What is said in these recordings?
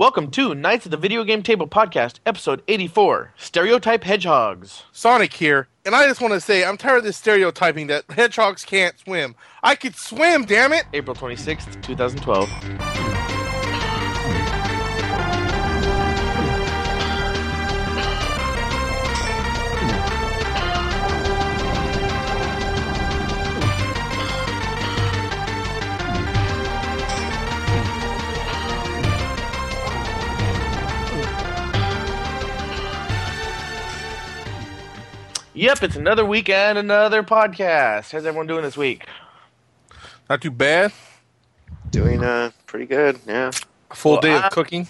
Welcome to Knights of the Video Game Table Podcast, episode 84 Stereotype Hedgehogs. Sonic here, and I just want to say I'm tired of this stereotyping that hedgehogs can't swim. I could swim, damn it! April 26th, 2012. Yep, it's another week and another podcast. How's everyone doing this week? Not too bad. Doing uh pretty good, yeah. A full Well, day I- of cooking.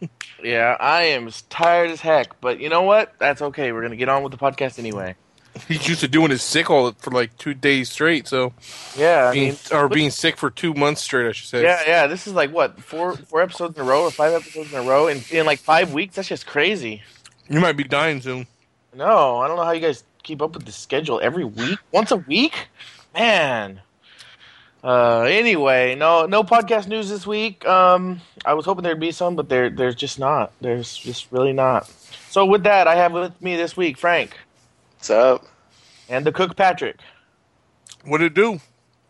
Yeah, I am s- tired as heck, but you know what? That's okay. We're going to get on with the podcast anyway. He's used to doing his sick all for like two days straight, so Yeah, I being, mean, or being sick for two months straight, I should say. yeah, yeah. This is like what four four episodes in a row or five episodes in a row in in like five weeks. That's just crazy. You might be dying soon. No, I don't know how you guys keep up with the schedule every week, once a week, man. Uh, anyway, no, no podcast news this week. Um, I was hoping there'd be some, but there, there's just not. There's just really not. So with that, I have with me this week Frank What's up? and the cook Patrick, What'd it do?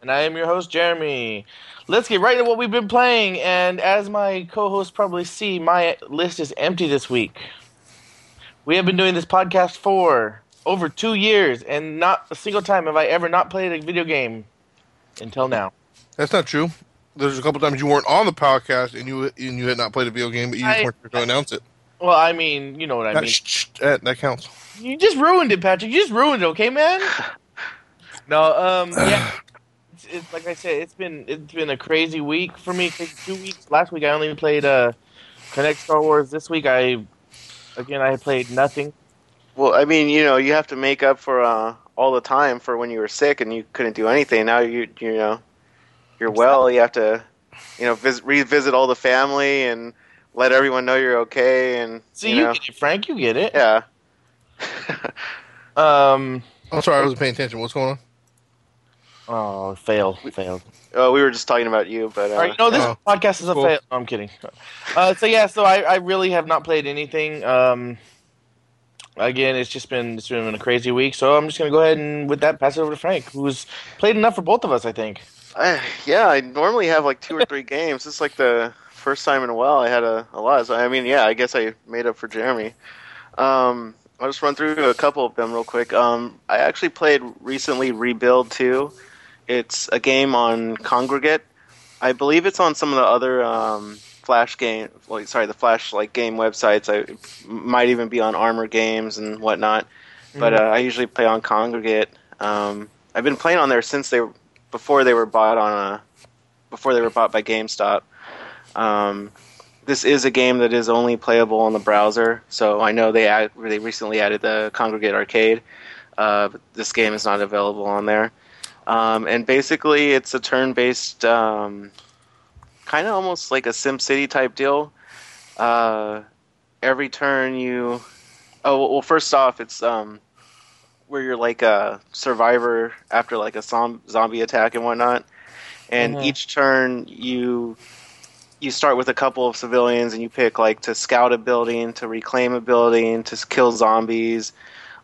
and I am your host Jeremy. Let's get right into what we've been playing. And as my co-hosts probably see, my list is empty this week. We have been doing this podcast for over two years, and not a single time have I ever not played a video game until now. That's not true. There's a couple times you weren't on the podcast and you and you had not played a video game, but you just weren't here to announce it. Well, I mean, you know what I That, mean. sh- sh- that, that counts. You just ruined it, Patrick. You just ruined it, okay, man? No, um, yeah. It's, it's like I said, it's been it's been a crazy week for me. Two weeks. Last week I only played uh, Kinect Star Wars. This week I, again, I played nothing. Well, I mean, you know, you have to make up for uh all the time for when you were sick and you couldn't do anything. Now you you know, you're well, you have to you know, visit, revisit all the family and let everyone know you're okay and See, you you, know, get it, Frank. You get it. yeah. Um. I'm sorry, I wasn't paying attention. What's going on? Oh, failed. Failed. oh, we were just talking about you, but uh, All right, no, this Oh, podcast is a fail. No, I'm kidding. Uh, so yeah, so I, I really have not played anything. Um, again, it's just been it's been a crazy week. So I'm just gonna go ahead and with that pass it over to Frank, who's played enough for both of us, I think. I, yeah, I normally have like two or three games. Is like the first time in a while I had a, a lot. So I mean, yeah, I guess I made up for Jeremy. Um, I'll just run through a couple of them real quick. Um, I actually played recently Rebuild 2. It's a game on Kongregate. I believe it's on some of the other um, Flash game, like sorry, the Flash like game websites. I might even be on Armor Games and whatnot. But uh, I usually play on Kongregate. Um, I've been playing on there since they before they were bought on a before they were bought by GameStop. Um, this is a game that is only playable on the browser, so I know they add, they recently added the Kongregate Arcade, uh, but this game is not available on there. Um, and basically, it's a turn-based, um, kind of almost like a SimCity type deal. Uh, every turn you, oh well, first off, it's um, where you're like a survivor after like a zom- zombie attack and whatnot. And Mhm. each turn you you start with a couple of civilians and you pick like to scout a building, to reclaim a building, to kill zombies,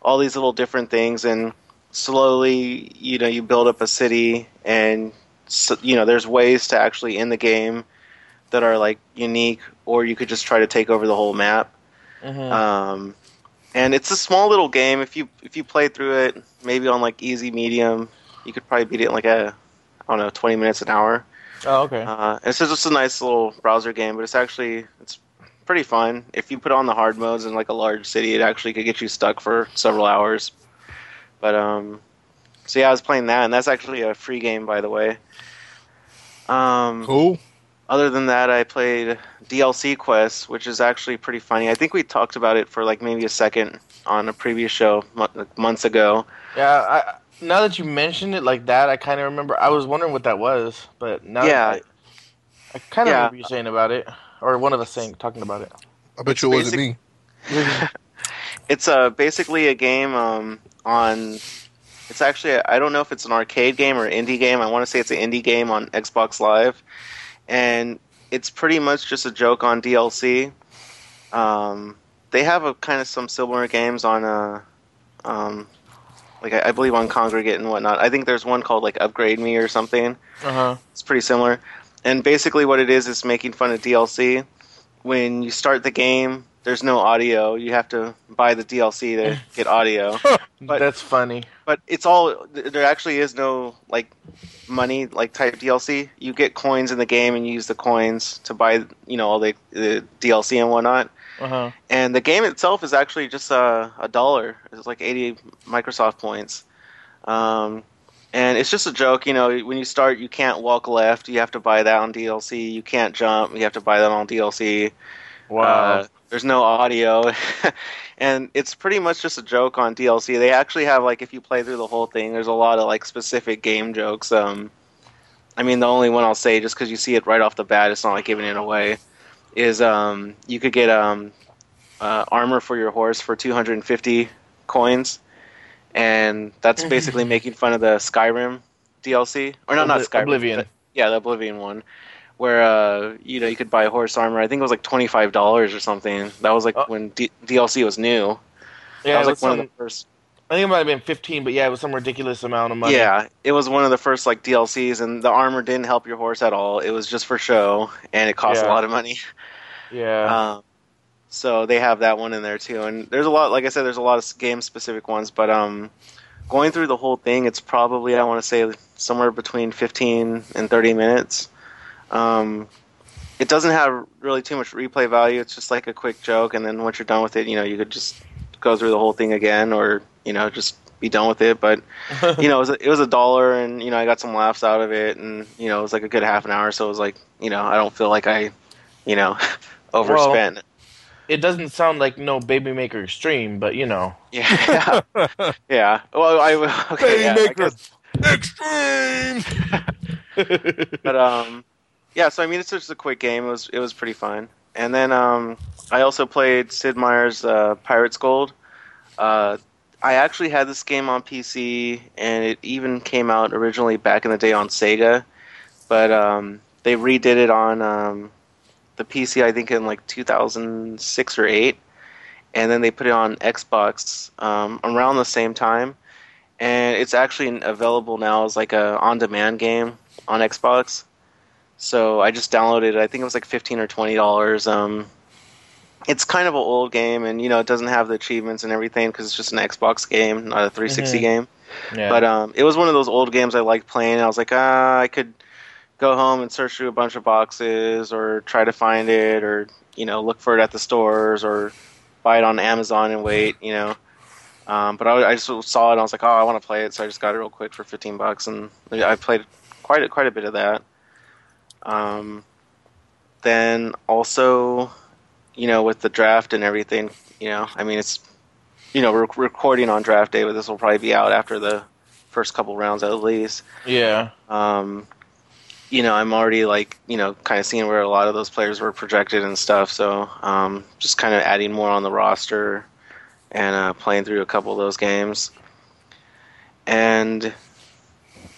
all these little different things and slowly, you know, you build up a city and so, you know, there's ways to actually end the game that are like unique or you could just try to take over the whole map. Mhm. Um, and it's a small little game. If you if you play through it, maybe on like easy medium, you could probably beat it in like a I don't know twenty minutes an hour. oh, okay. Uh, it's just a nice little browser game, but it's actually it's pretty fun. If you put on the hard modes in like a large city, it actually could get you stuck for several hours. But um, so yeah, I was playing that, and that's actually a free game, by the way. Um, Cool. other than that, I played DLC Quest, which is actually pretty funny. I think we talked about it for like maybe a second on a previous show like months ago. yeah. I, now that you mentioned it like that, I kind of remember. I was wondering what that was, but now Yeah. I, I kind of Yeah. remember you saying about it, or one of us saying talking about it. I bet you it wasn't me. It's uh, basically a game um, on. It's actually I don't know if it's an arcade game or indie game. I want to say it's an indie game on Xbox Live, and it's pretty much just a joke on DLC. Um, they have a kind of some similar games on uh, um, like I, I believe on Kongregate and whatnot. I think there's one called like Upgrade Me or something. Uh huh. It's pretty similar. And basically, what it is is making fun of DLC. When you start the game, there's no audio. You have to buy the DLC to get audio. But- That's funny. But it's all there. Actually, is no like money like type DLC. You get coins in the game and you use the coins to buy you know all the, the DLC and whatnot. Uh huh. And the game itself is actually just a, a dollar. It's like 80 Microsoft points. Um, and it's just a joke, you know. When you start, you can't walk left. You have to buy that on DLC. You can't jump. You have to buy that on DLC. Wow. Uh, there's no audio, and it's pretty much just a joke on DLC. They actually have like if you play through the whole thing, there's a lot of like specific game jokes. Um, I mean, the only one I'll say just because you see it right off the bat, it's not like giving it away. Is um, you could get um, uh, armor for your horse for 250 coins, and that's basically making fun of the Skyrim DLC, or no, not Skyrim, Oblivion. but- yeah, the Oblivion one, where uh, you know you could buy horse armor. I think it was like twenty five dollars or something. That was like Oh. when D- DLC was new. yeah, that was it like was one of the first. I think it might have been 15, but yeah, it was some ridiculous amount of money. Yeah, it was one of the first like DLCs, and the armor didn't help your horse at all. It was just for show, and it cost Yeah. a lot of money. Yeah. Um, so they have that one in there too, and there's a lot. Like I said, there's a lot of game specific ones, but um, going through the whole thing, it's probably I want to say somewhere between 15 and 30 minutes. Um, it doesn't have really too much replay value. It's just like a quick joke, and then once you're done with it, you know you could just go through the whole thing again, or you know just be done with it. But you know, it was, a, it was a dollar, and you know, I got some laughs out of it, and you know, it was like a good half an hour. So it was like, you know, I don't feel like I, you know, overspent. it doesn't sound like no Baby Maker Extreme, but you know. yeah, yeah. Well, I okay, yeah, I Maker guess- Extreme. but um, yeah. So I mean, it's just a quick game. It was it was pretty fun. And then um, I also played Sid Meier's uh, Pirates Gold. Uh, I actually had this game on PC, and it even came out originally back in the day on Sega, but um, they redid it on um, the PC. I think in like 2006 or eight, and then they put it on Xbox um, around the same time. And it's actually available now as like a on-demand game on Xbox. So I just downloaded it. I think it was like fifteen or twenty dollars. Um, it's kind of an old game, and you know it doesn't have the achievements and everything because it's just an Xbox game, not a 360 Mhm. game. Yeah. But um, it was one of those old games I liked playing. I was like, ah, I could go home and search through a bunch of boxes, or try to find it, or you know, look for it at the stores, or buy it on Amazon and wait. You know. Um, but I, I just saw it and I was like, oh, I want to play it, so I just got it real quick for 15 bucks, and I played quite a, quite a bit of that. Um, then also, you know, with the draft and everything, you know, I mean, it's, you know, we're recording on draft day, but this will probably be out after the first couple rounds at least. yeah. Um, you know, I'm already like, you know, kind of seeing where a lot of those players were projected and stuff. So, um, just kind of adding more on the roster and uh, playing through a couple of those games. And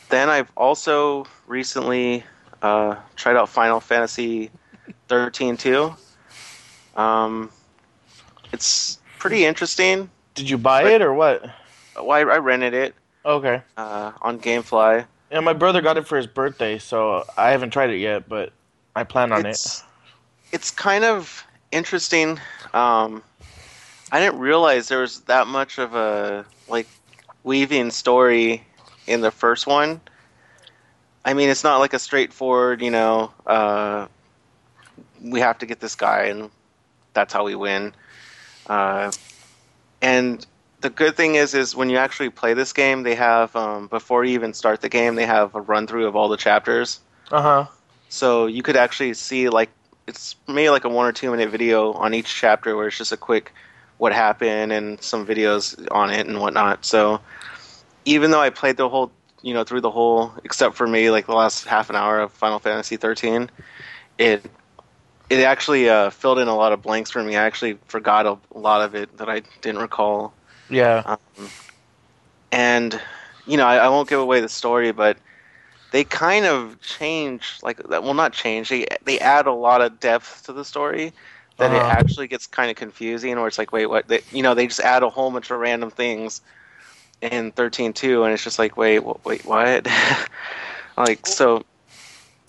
then I've also recently uh, tried out Final Fantasy 13 too. Um, it's pretty interesting. Did you buy But- it or what? Well, I, I rented it Okay. uh, on GameFly. Yeah, my brother got it for his birthday, so I haven't tried it yet, but I plan on it. it's, It's kind of interesting. Um, I didn't realize there was that much of a like weaving story in the first one. I mean, it's not like a straightforward, you know, uh, we have to get this guy and that's how we win. Uh, and the good thing is, is when you actually play this game, they have um, before you even start the game, they have a run through of all the chapters. Uh huh. So you could actually see like it's maybe like a one or two minute video on each chapter where it's just a quick what happened and some videos on it and whatnot. So even though I played the whole you know through the whole except for me like the last half an hour of Final Fantasy 13, it it actually uh, filled in a lot of blanks for me. I actually forgot a lot of it that I didn't recall. Yeah. Um, and you know, I, I won't give away the story, but they kind of change like that. Well, not change. They they add a lot of depth to the story that it Uh-huh. actually gets kind of confusing. Where it's like, wait, what? They, you know, they just add a whole bunch of random things in thirteen two, and it's just like, wait, wait, what? like so,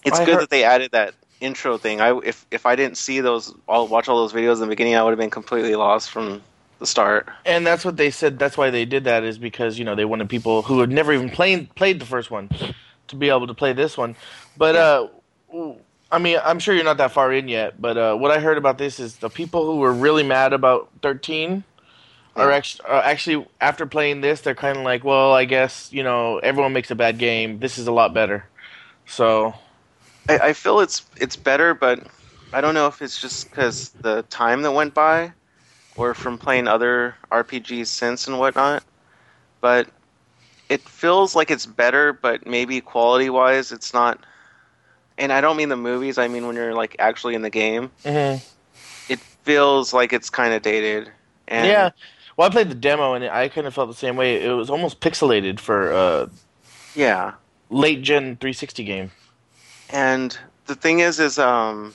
it's I good heard- that they added that intro thing. I if if I didn't see those, all watch all those videos in the beginning, I would have been completely lost from the start. And that's what they said. That's why they did that is because you know they wanted people who had never even played played the first one to be able to play this one. But uh, I mean, I'm sure you're not that far in yet. But uh, what I heard about this is the people who were really mad about 13 are actually are actually after playing this, they're kind of like, well, I guess you know everyone makes a bad game. This is a lot better. So I, I feel it's it's better, but I don't know if it's just because the time that went by, or from playing other RPGs since and whatnot. But it feels like it's better, but maybe quality wise, it's not. And I don't mean the movies. I mean when you're like actually in the game, mhm. it feels like it's kind of dated. And yeah. Well, I played the demo and I kind of felt the same way. It was almost pixelated for a yeah. late gen 360 game. And the thing is, is um,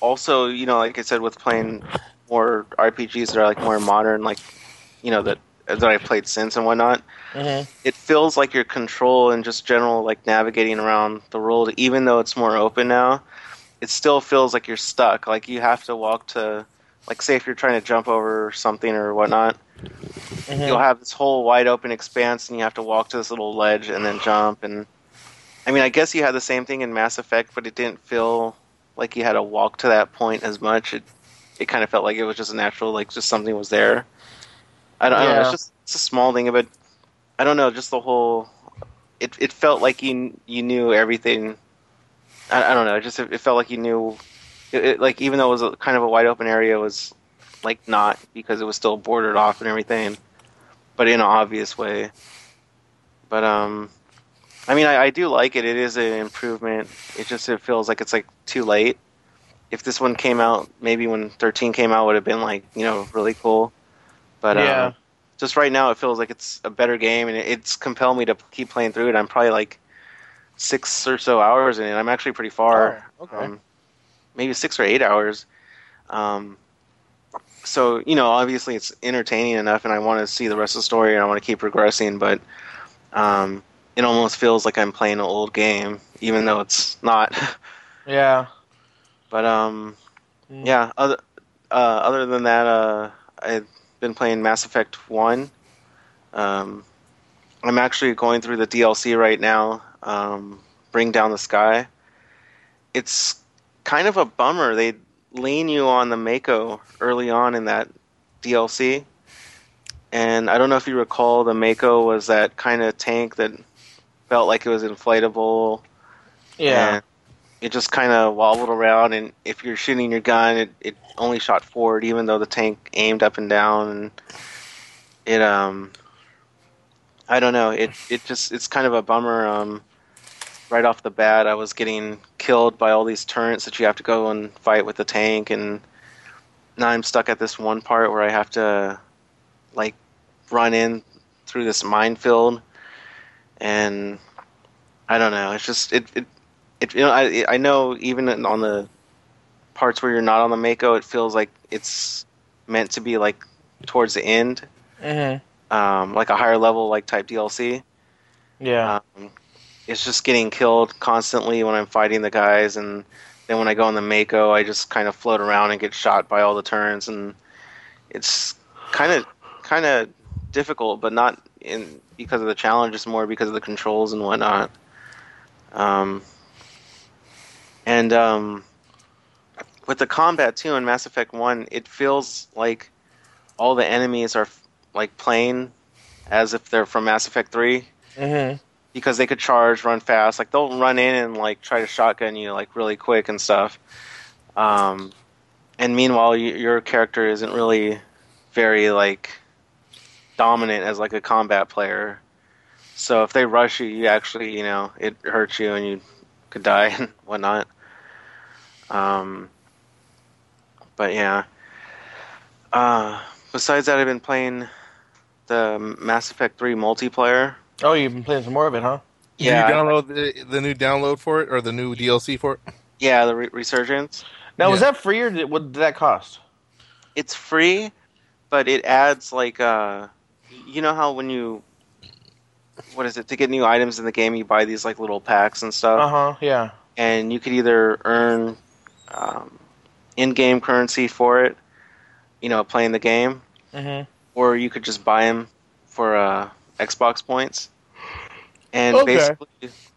also you know, like I said, with playing more RPGs that are like more modern, like you know that that I played since and whatnot, Mm-hmm. it feels like your control and just general like navigating around the world, even though it's more open now, it still feels like you're stuck. Like you have to walk to, like say if you're trying to jump over something or whatnot, mm-hmm. you'll have this whole wide open expanse and you have to walk to this little ledge and then jump and I mean I guess you had the same thing in Mass Effect but it didn't feel like you had to walk to that point as much. It it kind of felt like it was just a natural like just something was there. I don't, I don't know it's just it's a small thing but I don't know just the whole it it felt like you you knew everything. I, I don't know it just it, felt like you knew it, it, like even though it was a, kind of a wide open area it was like not because it was still bordered off and everything, but in an obvious way. But um, I mean, I, I do like it. It is an improvement. It just it feels like it's like too late. If this one came out, maybe when 13 came out, would have been like you know really cool. But Yeah. um, just right now, it feels like it's a better game, and it, it's compelled me to keep playing through it. I'm probably like six or so hours in it. I'm actually pretty far. Oh, okay. Um, maybe six or eight hours. Um, so you know, obviously it's entertaining enough, and I want to see the rest of the story, and I want to keep progressing. But um, it almost feels like I'm playing an old game, even though it's not. Yeah. but um, Mm. yeah. Other uh, other than that, uh, I've been playing Mass Effect One. Um, I'm actually going through the DLC right now. Um, Bring Down the Sky. It's kind of a bummer. They lean you on the Mako early on in that DLC. And I don't know if you recall, the Mako was that kind of tank that felt like it was inflatable. Yeah. It just kind of wobbled around, and if you're shooting your gun, it, it only shot forward, even though the tank aimed up and down. And it, um, I don't know. It it just it's kind of a bummer. Um, right off the bat, I was getting killed by all these turrets that you have to go and fight with the tank, and now I'm stuck at this one part where I have to like run in through this minefield, and I don't know. It's just it it, it you know I I know even on the parts where you're not on the Mako, it feels like it's meant to be like towards the end, Mm-hmm. um, like a higher level like type DLC. Yeah. Um, it's just getting killed constantly when I'm fighting the guys, and then when I go on the Mako, I just kind of float around and get shot by all the turns, and it's kind of kind of difficult, but not in because of the challenge. It's more because of the controls and whatnot. Um, and um, with the combat too in Mass Effect One, it feels like all the enemies are like playing as if they're from Mass Effect Three mm-hmm. Because they could charge, run fast. Like they'll run in and like try to shotgun you like really quick and stuff. Um, and meanwhile, y- your character isn't really very like dominant as like a combat player. So if they rush you, you actually you know it hurts you and you could die and whatnot. Um, but yeah. Uh, besides that, I've been playing the Mass Effect Three multiplayer. Oh, you've been playing some more of it, huh? Did Yeah, you download the, the new download for it or the new DLC for it? yeah, the re- Resurgence. Now, was that free or did, what did that cost? It's free, but it adds like uh, you know how when you what is it to get new items in the game, you buy these like little packs and stuff, Uh huh. Yeah. and you could either earn um, in-game currency for it, you know, playing the game, Mm-hmm. or you could just buy them for uh, Xbox points. And Okay. basically,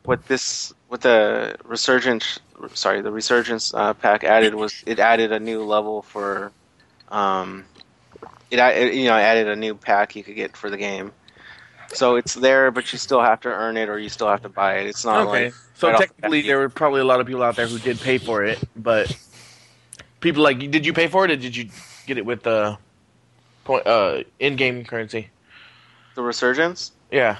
what this, what the resurgence, sorry, the resurgence uh, pack added was it added a new level for, um, it, it you know added a new pack you could get for the game. So it's there, but you still have to earn it, or you still have to buy it. It's not Okay. like so right off the technically, there were probably a lot of people out there who did pay for it, but people like, did you pay for it or did you get it with the point uh in-game currency? The resurgence. Yeah.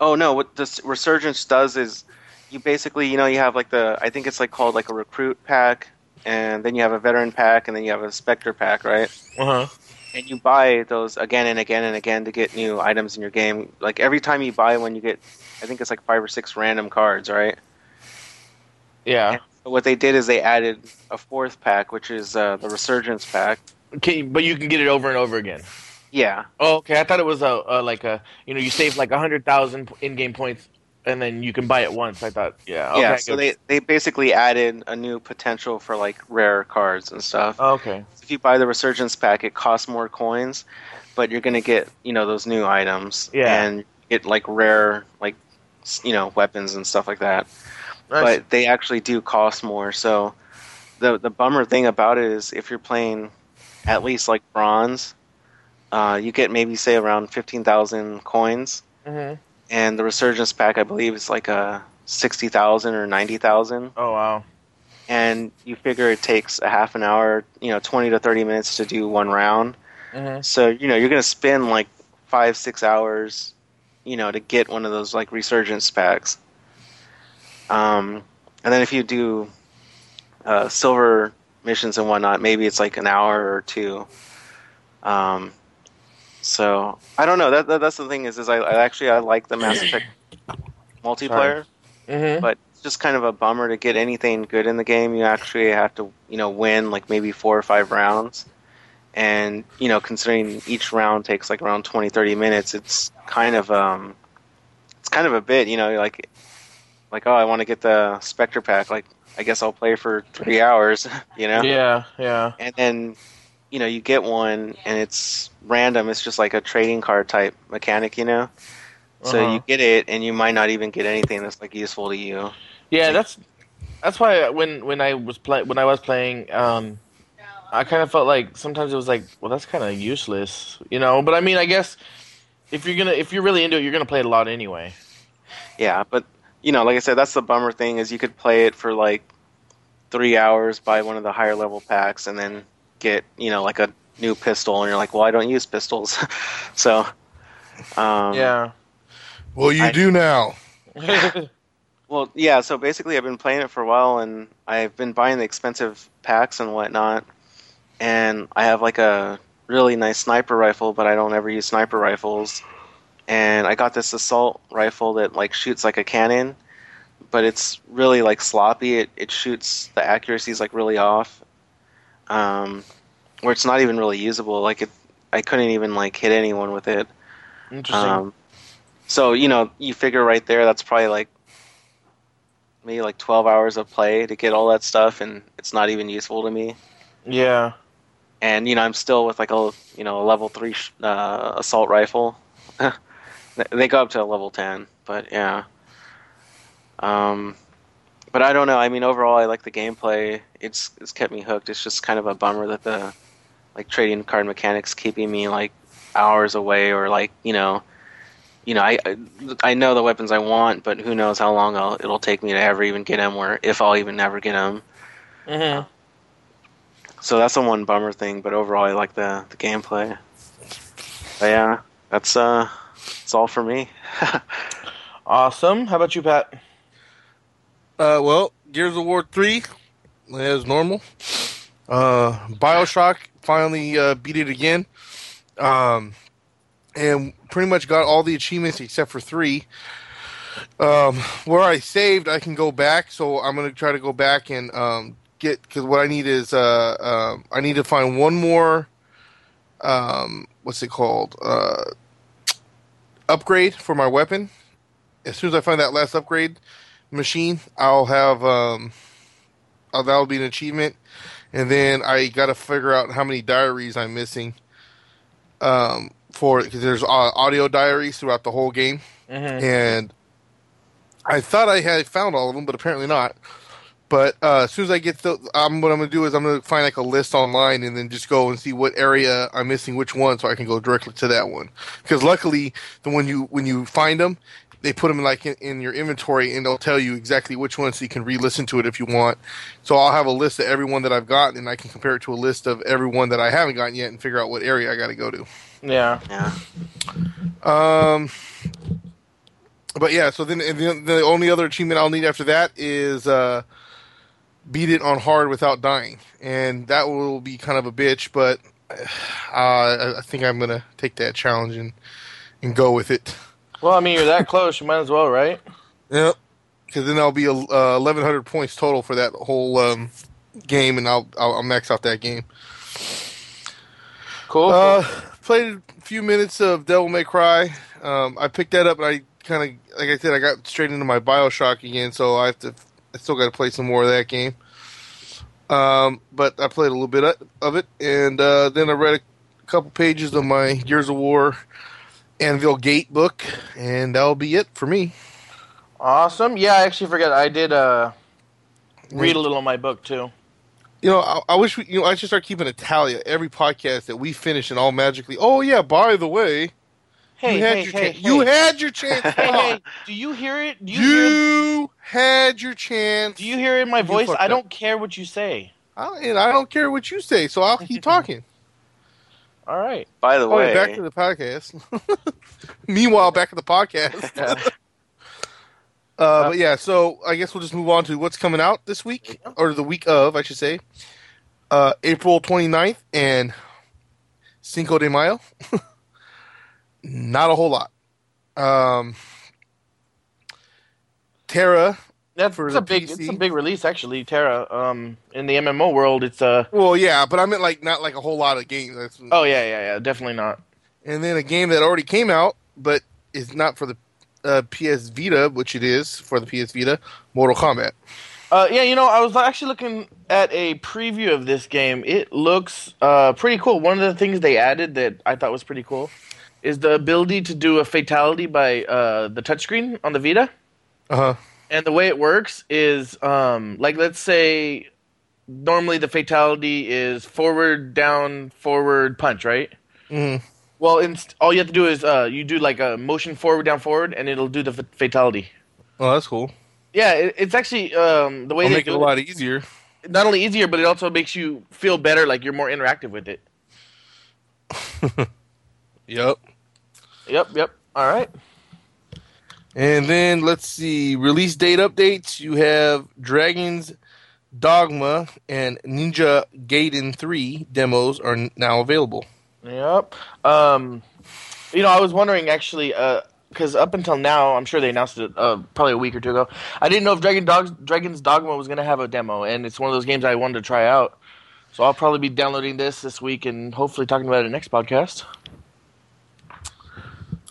Oh no! What this resurgence does is you basically, you know, you have like the I think it's like called like a recruit pack, and then you have a veteran pack, and then you have a specter pack, right? Uh huh. And you buy those again and again and again to get new items in your game. Like every time you buy one, you get I think it's like five or six random cards, right? Yeah. What they did is they added a fourth pack, which is uh, the resurgence pack. Okay, but you can get it over and over again. Yeah, Oh, okay. I thought it was a, a like a you know you save like a hundred thousand in-game points and then you can buy it once. I thought, yeah. Okay, yeah. So they they basically added a new potential for like rare cards and stuff. Oh, okay. if you buy the resurgence pack it costs more coins but you're going to get you know those new items Yeah. and get like rare like you know weapons and stuff like that Nice. but they actually do cost more so the the bummer thing about it is if you're playing at least like bronze uh, you get maybe say around 15,000 coins hmm and the resurgence pack I believe is like a 60,000 or 90,000 Oh wow. and you figure it takes a half an hour, you know, 20 to 30 minutes to do one round. hmm So, you know, you're going to spend like five, six hours, you know, to get one of those like resurgence packs. Um, and then if you do uh, silver missions and whatnot, maybe it's like an hour or two. Um, so I don't know. That, that that's the thing is, is I, I actually I like the Mass Effect multiplayer hmm but it's just kind of a bummer to get anything good in the game. You actually have to, you know, win like maybe four or five rounds. And, you know, considering each round takes like around 20, 30 minutes, it's kind of, um, it's kind of a bit, you know, like, like, oh, I want to get the Spectre pack. Like, I guess I'll play for three hours, you know? Yeah. Yeah. And then, you know, you get one and it's random. It's just like a trading card type mechanic, you know? So Uh-huh. you get it and you might not even get anything that's like useful to you. Yeah, that's that's why when when I was play when I was playing, um, I kind of felt like sometimes it was like, well, that's kind of useless, you know. But I mean, I guess if you're gonna if you're really into it, you're gonna play it a lot anyway. Yeah, but you know, like I said, that's the bummer thing is you could play it for like three hours, buy one of the higher level packs, and then get you know like a new pistol, and you're like, well, I don't use pistols, so um, Yeah. Well, you I- do now. Well, yeah. So basically, I've been playing it for a while, and I've been buying the expensive packs and whatnot. And I have like a really nice sniper rifle, but I don't ever use sniper rifles. And I got this assault rifle that like shoots like a cannon, but it's really like sloppy. It it shoots the accuracy is like really off, um, where it's not even really usable. Like it, I couldn't even like hit anyone with it. Interesting. Um, so you know, you figure right there, that's probably like maybe like twelve hours of play to get all that stuff, and it's not even useful to me. yeah. And you know, I'm still with like a you know a level three sh- uh, assault rifle. they go up to a level ten, but yeah. Um, but I don't know. I mean, overall, I like the gameplay. It's it's kept me hooked. It's just kind of a bummer that the like trading card mechanics keeping me like hours away, or like you know, you know, I I- I know the weapons I want, but who knows how long I'll, it'll take me to ever even get them, or if I'll even ever get them. hmm So that's the one bummer thing, but overall, I like the the gameplay. But yeah, that's uh, that's all for me. Awesome. How about you, Pat? Uh, well, Gears of War three, as normal. Uh, Bioshock finally uh, beat it again, um, and pretty much got all the achievements except for three. Um, where I saved, I can go back. So I'm gonna try to go back and um, get because what I need is uh, um, I need to find one more. Um, what's it called? Uh, upgrade for my weapon. As soon as I find that last upgrade machine, I'll have um, uh, that'll be an achievement, and then I got to figure out how many diaries I'm missing. Um, for because there's uh, audio diaries throughout the whole game, Mhm. and I thought I had found all of them, but apparently not. But uh, as soon as I get the, um, what I'm to do is I'm to find like a list online and then just go and see what area I'm missing, which one, so I can go directly to that one. Because luckily, the when you when you find them, they put them like in, in your inventory and they'll tell you exactly which one, so you can re-listen to it if you want. So I'll have a list of every one that I've gotten, and I can compare it to a list of every one that I haven't gotten yet, and figure out what area I got to go to. Yeah. Yeah. Um, but yeah, so then and the, the only other achievement I'll need after that is uh, beat it on hard without dying, and that will be kind of a bitch. But uh, I I think I'm gonna take that challenge and and go with it. Well, I mean, you're that close. You might as well, right? Yep, because then I'll be uh, 1100 points total for that whole um, game, and I'll, I'll I'll max out that game. Cool. Uh, played a few minutes of Devil May Cry. Um, I picked that up, and I kind of, like I said, I got straight into my Bioshock again, so I have to. I still got to play some more of that game. Um, but I played a little bit of it, and uh, then I read a couple pages of my Gears of War Anvil Gate book, and that'll be it for me. awesome. Yeah, I actually forgot. I did uh, read a little of my book too. You know, I, I wish we, you know I should start keeping a tally of every podcast that we finish and all magically. Oh yeah, by the way, Hey, you had hey, your hey, chance. hey. You had your chance. Hey, hey, do you hear it? Do you, hear? You had your chance. Do you hear it in my voice? I don't care what you say. I, and I don't care what you say, so I'll keep talking. All right. By the Oh, way, back to the podcast. Meanwhile, back to the podcast. Uh, but yeah, so I guess we'll just move on to what's coming out this week, or the week of, I should say. Uh, April 29th and Cinco de Mayo. Not a whole lot. Um, TERA. For it's a big. PC. It's a big release actually. TERA. Um, in the MMO world, it's a Well, yeah, but I meant like not like a whole lot of games. That's, Oh yeah, yeah, yeah. Definitely not. and then a game that already came out, but is not for the uh, PS Vita, which it is for the PS Vita, Mortal Kombat. Uh, yeah, you know, I was actually looking at a preview of this game. It looks uh, pretty cool. One of the things they added that I thought was pretty cool is the ability to do a fatality by uh, the touchscreen on the Vita. Uh huh. And the way it works is, um, like, let's say normally the fatality is forward, down, forward, punch, right? hmm Well, inst- all you have to do is uh, you do like a motion forward, down, forward, and it'll do the f- fatality. Oh, that's cool. Yeah, it, it's actually um, the way I'll they make it a lot easier. not only easier, but it also makes you feel better, like you're more interactive with it. Yep. Yep, yep. All right. And then let's see release date updates. You have Dragon's Dogma and Ninja Gaiden 3 demos are now available. Yep. Um, you know, I was wondering actually, because up until now, I'm sure they announced it uh, probably a week or two ago. I didn't know if Dragon Dragon's Dogma was going to have a demo, and it's one of those games I wanted to try out. So I'll probably be downloading this this week and hopefully talking about it next podcast.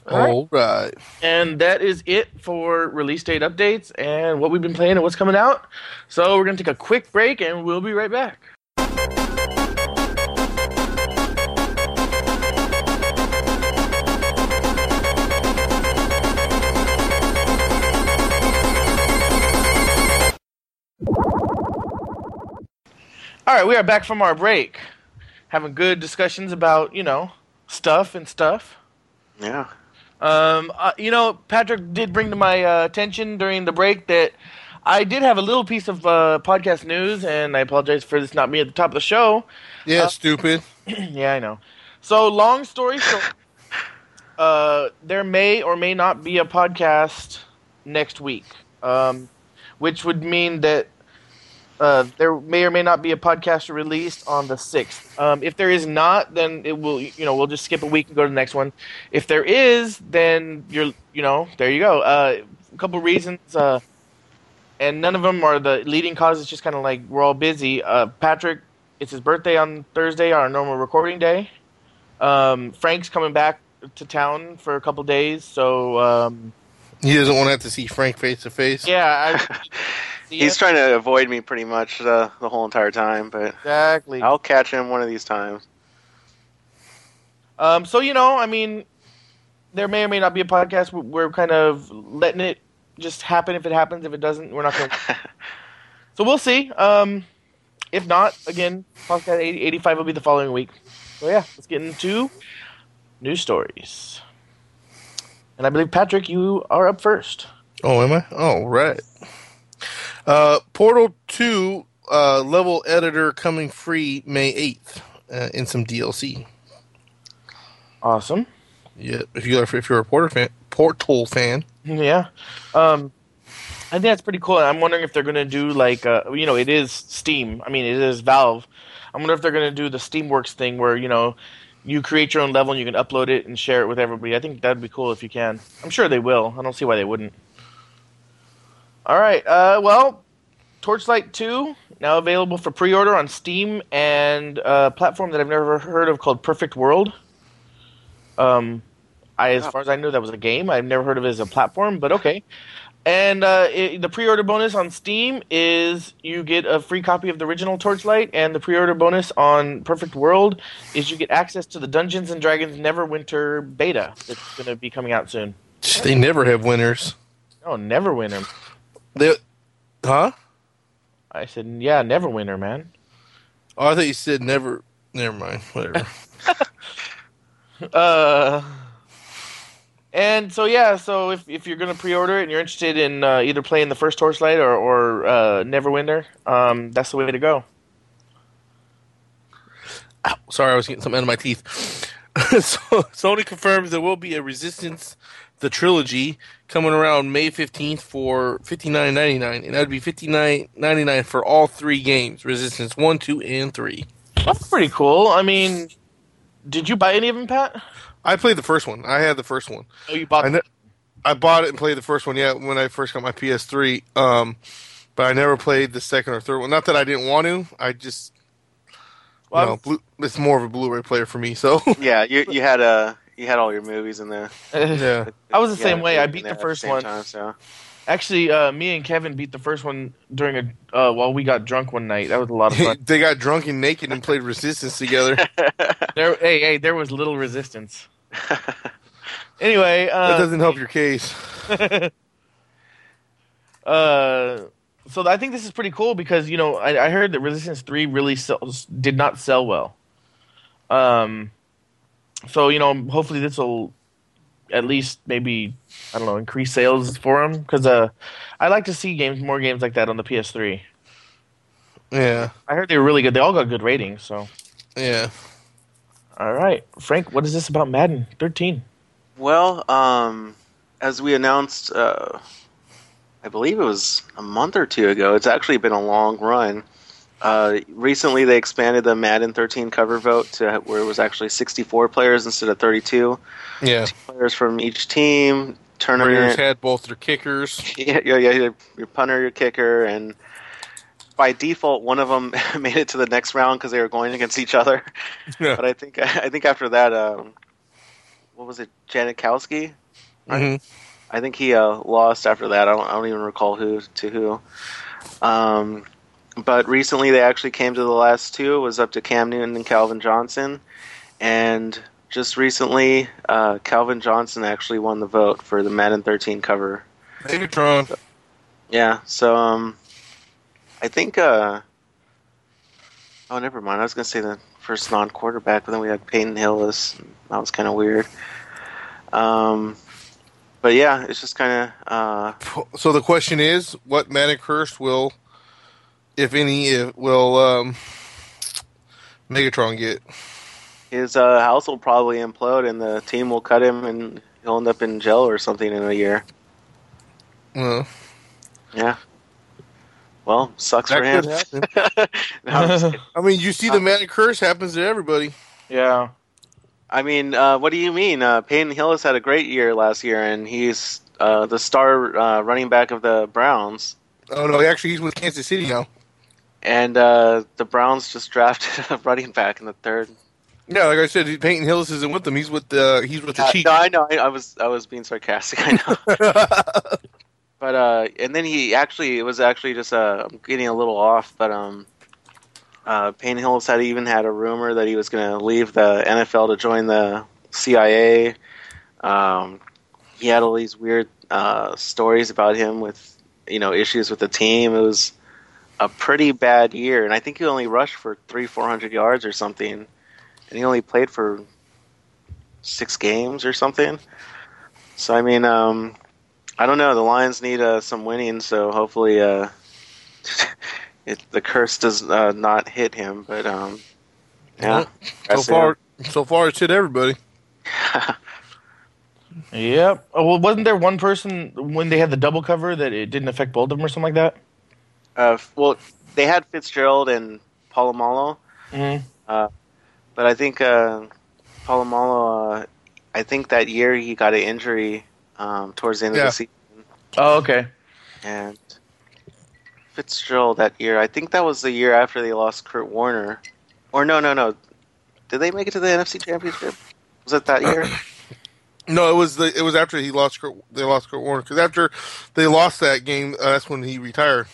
All right. And that is it for release date updates and what we've been playing and what's coming out. So we're going to take a quick break and we'll be right back. All right, we are back from our break, having good discussions about, you know, stuff and stuff. yeah. Um, uh, you know, Patrick did bring to my uh, attention during the break that I did have a little piece of uh, podcast news, and I apologize for this not being at the top of the show. Yeah, Uh, stupid. yeah, I know. So, long story short, uh, there may or may not be a podcast next week, um, which would mean that uh, there may or may not be a podcast released on the sixth. Um, if there is not, then it will. You know, we'll just skip a week and go to the next one. If there is, then you're. You know, there you go. Uh, couple reasons, uh, and none of them are the leading cause. It's just kind of like we're all busy. Uh, Patrick, it's his birthday on Thursday, our normal recording day. Um, Frank's coming back to town for a couple days, so um, He doesn't want to have to see Frank face to face. yeah, I, He's trying to avoid me pretty much the, the whole entire time, but exactly. I'll catch him one of these times. Um, so you know, I mean, there may or may not be a podcast. We're- We're kind of letting it just happen. If it happens, if it doesn't, we're not going. to... So we'll see. Um, if not, again, podcast 80, 85 will be the following week. So yeah, let's get into news stories. And I believe Patrick, you are up first. Oh, am I? Oh, right. Uh, Portal 2 uh, level editor coming free May 8th uh, in some DLC. Awesome. Yeah, if you're if you're a Portal fan, Portal fan, Yeah. Um, I think that's pretty cool. I'm wondering if they're going to do like, uh, you know, it is Steam. I mean, it is Valve. I wonder if they're going to do the Steamworks thing where, you know, you create your own level and you can upload it and share it with everybody. I think that'd be cool if you can. I'm sure they will. I don't see why they wouldn't. All right. Uh, well, Torchlight 2 now available for pre-order on Steam and a platform that I've never heard of called Perfect World. Um, I, as Oh. far as I know, that was a game. I've never heard of it as a platform, but okay. And uh, it, the pre-order bonus on Steam is you get a free copy of the original Torchlight, and the pre-order bonus on Perfect World is you get access to the Dungeons and Dragons Neverwinter beta that's going to be coming out soon. they never have winners. Oh, Neverwinter! They, huh? I said, yeah, Neverwinter, man. Oh, I thought you said never. Never mind. Whatever. Uh, and so yeah, so if if you're gonna pre-order it and you're interested in uh, either playing the first Torchlight or or uh, Neverwinter, um, that's the way to go. Ow, sorry, I was getting something out of my teeth. so, Sony confirms there will be a Resistance the trilogy coming around May fifteenth for fifty nine ninety nine, and that'd be fifty nine ninety nine for all three games: Resistance one, two, and three. That's pretty cool. I mean, did you buy any of them, Pat? I played the first one. I had the first one. Oh, you bought. I, ne- I bought it and played the first one. Yeah, when I first got my PS3. Um, but I never played the second or third one. Not that I didn't want to. I just, Well, you know, blue, it's more of a Blu-ray player for me. So Yeah, you you had uh, you had all your movies in there. yeah, I was the Yeah, same way. I beat the at the first one. time, so. Actually, uh, me and Kevin beat the first one during a uh, while we got drunk one night. That was a lot of fun. they got drunk and naked and played Resistance together. there, hey, hey, there was little resistance. Anyway, that uh, doesn't help your case. uh, so I think this is pretty cool because you know I, I heard that Resistance Three really sells, did not sell well. Um, so you know hopefully this will at least maybe I don't know increase sales for them because uh, I like to see games more games like that on the PS3. Yeah, I heard they were really good. They all got good ratings. So yeah. all right, Frank, what is this about Madden 13? Well, um, as we announced, uh, I believe it was a month or two ago. It's actually been a long run. Uh, recently, they expanded the Madden 13 cover vote to where it was actually 64 players instead of 32 Yeah, players from each team. Tournament, had both their kickers. yeah, yeah, yeah, your, punter, your kicker, and by default, one of them made it to the next round because they were going against each other. Yeah. But I think I think after that, um, what was it, Janikowski? hmm I think he uh, lost after that. I don't, I don't even recall who to who. Um, but recently, they actually came to the last two. It was up to Cam Newton and Calvin Johnson, and just recently, uh, Calvin Johnson actually won the vote for the Madden 13 cover. Megatron. Yeah, so um, I think. Uh, oh, never mind. I was gonna say the first non-quarterback, but then we had Peyton Hillis. That was kind of weird. Um, but yeah, it's just kind of. Uh, So the question is, what Madden curse will, if any, if, will um, Megatron get? his uh, house will probably implode, and the team will cut him, and he'll end up in jail or something in a year. Well, Yeah. Well, sucks that for him. No, I'm just kidding. I mean, you see, the Madden curse happens to everybody. Yeah. I mean, uh, what do you mean? Uh, Peyton Hillis had a great year last year, and he's uh, the star uh, running back of the Browns, Oh no, actually he's with Kansas City now. And uh, the Browns just drafted a running back in the third. Yeah, like I said, Peyton Hillis isn't with them. He's with the he's with the Uh, Chiefs. no, I know. I, I was I was being sarcastic. I know. But uh, and then he actually it was actually just uh, I'm getting a little off, but um, uh, Payne Hillis had even had a rumor that he was going to leave the NFL to join the CIA. Um, he had all these weird uh, stories about him with you know issues with the team. It was a pretty bad year, and I think he only rushed for three four hundred yards or something, and he only played for six games or something. So I mean, um, I don't know. The Lions need uh, some winning, so hopefully uh, it, the curse does uh, not hit him. But um, yeah, so That's far, so far it's hit everybody. Yep. Oh, well, wasn't there one person when they had the double cover that it didn't affect both of them or something like that? Uh, well, they had Fitzgerald and Polamalu, Mm-hmm. but I think uh, Polamalu. Uh, I think that year he got an injury um, towards the end Yeah. of the season, Oh, okay. and Fitzgerald that year. I think that was the year after they lost Kurt Warner, or no, no, no. Did they make it to the NFC Championship? Was it that year? No, it was the it was after he lost Kurt, they lost Kurt Warner because after they lost that game, uh, that's when he retired.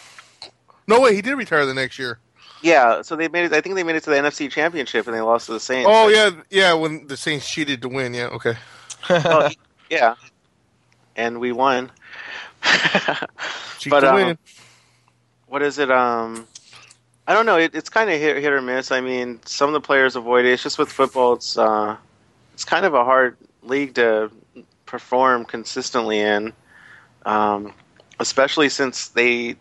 No way, he did retire the next year. Yeah, so they made it. I think they made it to the NFC Championship and they lost to the Saints. Oh yeah, yeah, when the Saints cheated to win. Yeah, okay. Oh, yeah, and we won. But, um, win. what is it? Um, I don't know. It, it's kind of hit, hit or miss. I mean, some of the players avoid it. It's just with football. It's uh, it's kind of a hard league to perform consistently in, um, especially since they.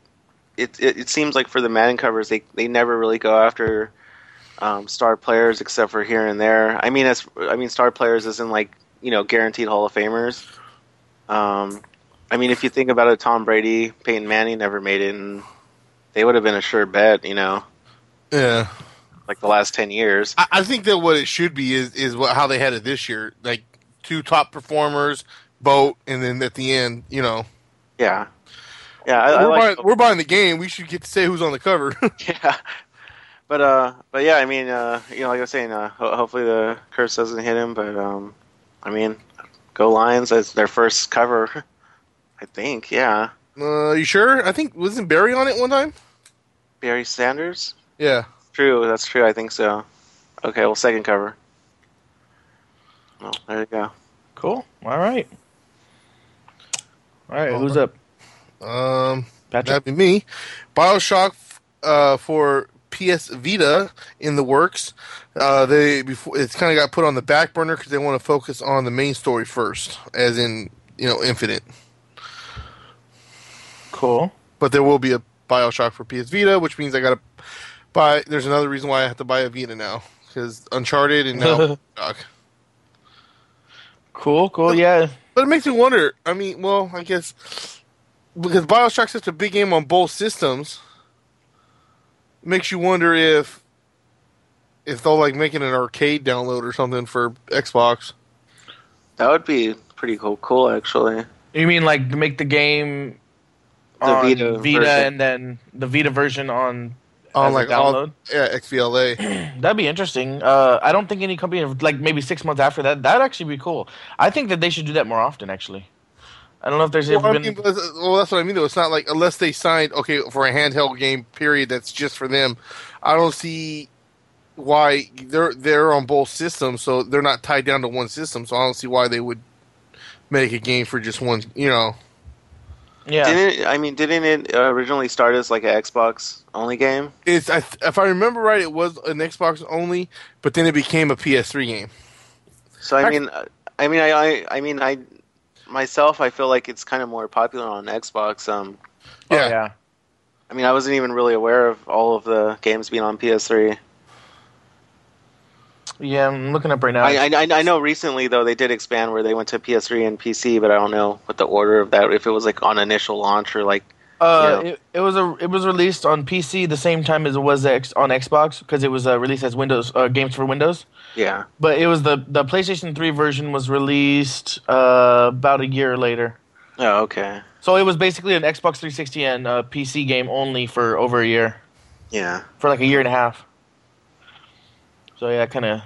It, it it seems like for the Madden covers, they they never really go after um, star players except for here and there. I mean, as I mean, star players isn't like you know guaranteed Hall of Famers. Um, I mean, if you think about it, Tom Brady, Peyton Manning never made it, and they would have been a sure bet, you know, Yeah, like the last ten years. I, I think that what it should be is is what how they had it this year. Like two top performers, vote, and then at the end, you know, Yeah, yeah, I, I we're, like, buying, we're buying the game. We should get to say who's on the cover. yeah, but uh, but yeah, I mean, uh, you know, like I was saying, uh, ho- hopefully the curse doesn't hit him, but um, I mean, go Lions as their first cover, I think. Yeah, uh, you sure? I think wasn't Barry on it one time. Barry Sanders. Yeah. True, that's true. I think so. Okay, well, second cover. Oh, there you go. Cool. All right. All right. Who's up? Um, Patrick. that'd be me. Bioshock uh, for PS Vita in the works. Uh, they before it's kind of got put on the back burner because they want to focus on the main story first, as in you know Infinite. Cool. But there will be a Bioshock for PS Vita, which means I got to buy. There's another reason why I have to buy a Vita now because Uncharted and now Bioshock. Cool. Cool. Yeah. But it makes me wonder. I mean, well, I guess because Bioshock's such a big game on both systems, makes you wonder if if they'll like making an arcade download or something for Xbox. That would be pretty cool. Cool, actually. You mean like to make the game The on Vita Vita, version. and then the Vita version on On as a like all, download? yeah, XBLA. That'd be interesting. Uh, I don't think any company like maybe six months after that. That'd actually be cool. I think that they should do that more often. Actually, I don't know if there's well, ever I been. mean, but- well, that's what I mean. Though it's not like unless they signed okay for a handheld game period that's just for them. I don't see why they're they're on both systems, so they're not tied down to one system. So I don't see why they would make a game for just one. You know, yeah, Didn't it, I mean? Didn't it originally start as like an Xbox only game? it's I, if I remember right, it was an Xbox only, but then it became a PS3 game. So I Ac- mean, uh, I mean, I, I, I mean, I myself, I feel like it's kind of more popular on Xbox. Um, Oh, Yeah. yeah. I mean, I wasn't even really aware of all of the games being on PS3. Yeah, I'm looking up right now. I, I, I know recently though they did expand where they went to PS3 and PC, but I don't know what the order of that. If it was like on initial launch or like Uh, Yeah. it, it was a it was released on PC the same time as it was X, on Xbox because it was uh, released as Windows uh, games for Windows. yeah, But it was the the PlayStation 3 version was released uh, about a year later. Oh, okay. So it was basically an Xbox 360 and PC game only for over a year, Yeah. for like a year and a half. So yeah, kind of.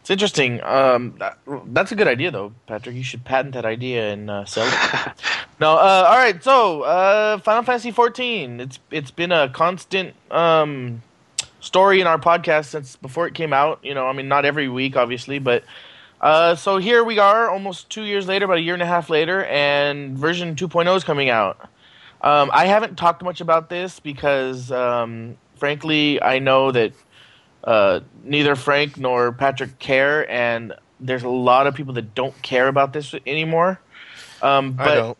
It's interesting. Um, that, that's a good idea, though, Patrick. You should patent that idea and uh, sell it. no, uh, all right. So, uh, Final Fantasy 14. It's it's been a constant um, story in our podcast since before it came out. You know, I mean, not every week, obviously, but uh, so here we are, almost two years later, about a year and a half later, and version 2.0 is coming out. Um, I haven't talked much about this because, um, frankly, I know that uh, neither Frank nor Patrick care, and there's a lot of people that don't care about this anymore. Um, but I don't.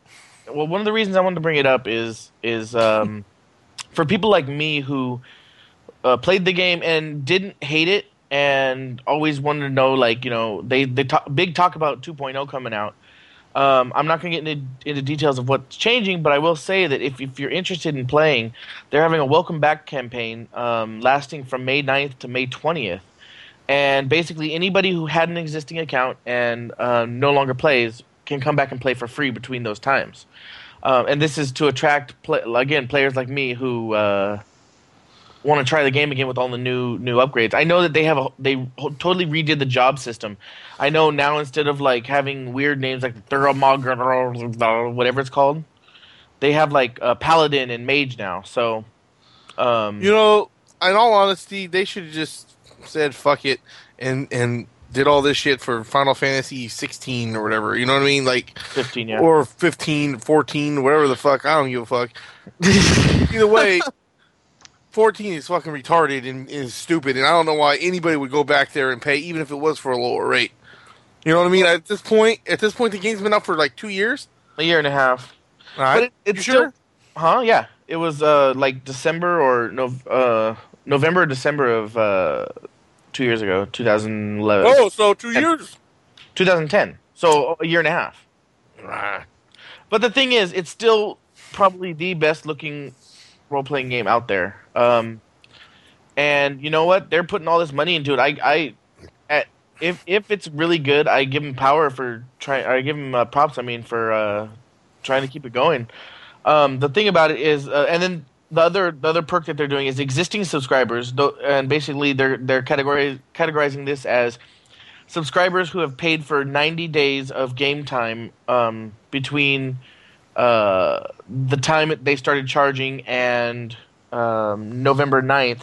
Well, one of the reasons I wanted to bring it up is is um, for people like me who uh, played the game and didn't hate it and always wanted to know, like you know, they they talk, big talk about 2.0 coming out. Um, I'm not going to get into, into details of what's changing, but I will say that if, if you're interested in playing, they're having a welcome back campaign um, lasting from May 9th to May 20th. And basically, anybody who had an existing account and uh, no longer plays can come back and play for free between those times. Um, and this is to attract, play, again, players like me who uh, want to try the game again with all the new new upgrades. I know that they have a they totally redid the job system. I know now instead of like having weird names like Thermog whatever it's called, they have like uh, Paladin and Mage now. So, um, You know, in all honesty, they should have just said fuck it and and did all this shit for Final Fantasy 16 or whatever. You know what I mean? Like fifteen, yeah. or 15, 14, whatever the fuck. I don't give a fuck. Either way, 14 is fucking retarded and is stupid, and I don't know why anybody would go back there and pay, even if it was for a lower rate. You know what I mean? At this point, at this point, the game's been up for like two years. a year and a half. All right, But it, it's still, sure? huh? Yeah, it was uh, like December or no, uh, November, December of uh, two years ago, 2011, Oh, so two years. 2010. So a year and a half. Ah, But the thing is, it's still probably the best looking role playing game out there. Um, and you know what? They're putting all this money into it. I, I, at, if if it's really good, I give them power for trying. I give them uh, props. I mean, for uh, trying to keep it going. Um, the thing about it is, uh, and then the other the other perk that they're doing is existing subscribers, and basically they're they're categori- categorizing this as subscribers who have paid for 90 days of game time um, between uh, the time they started charging and um, November 9th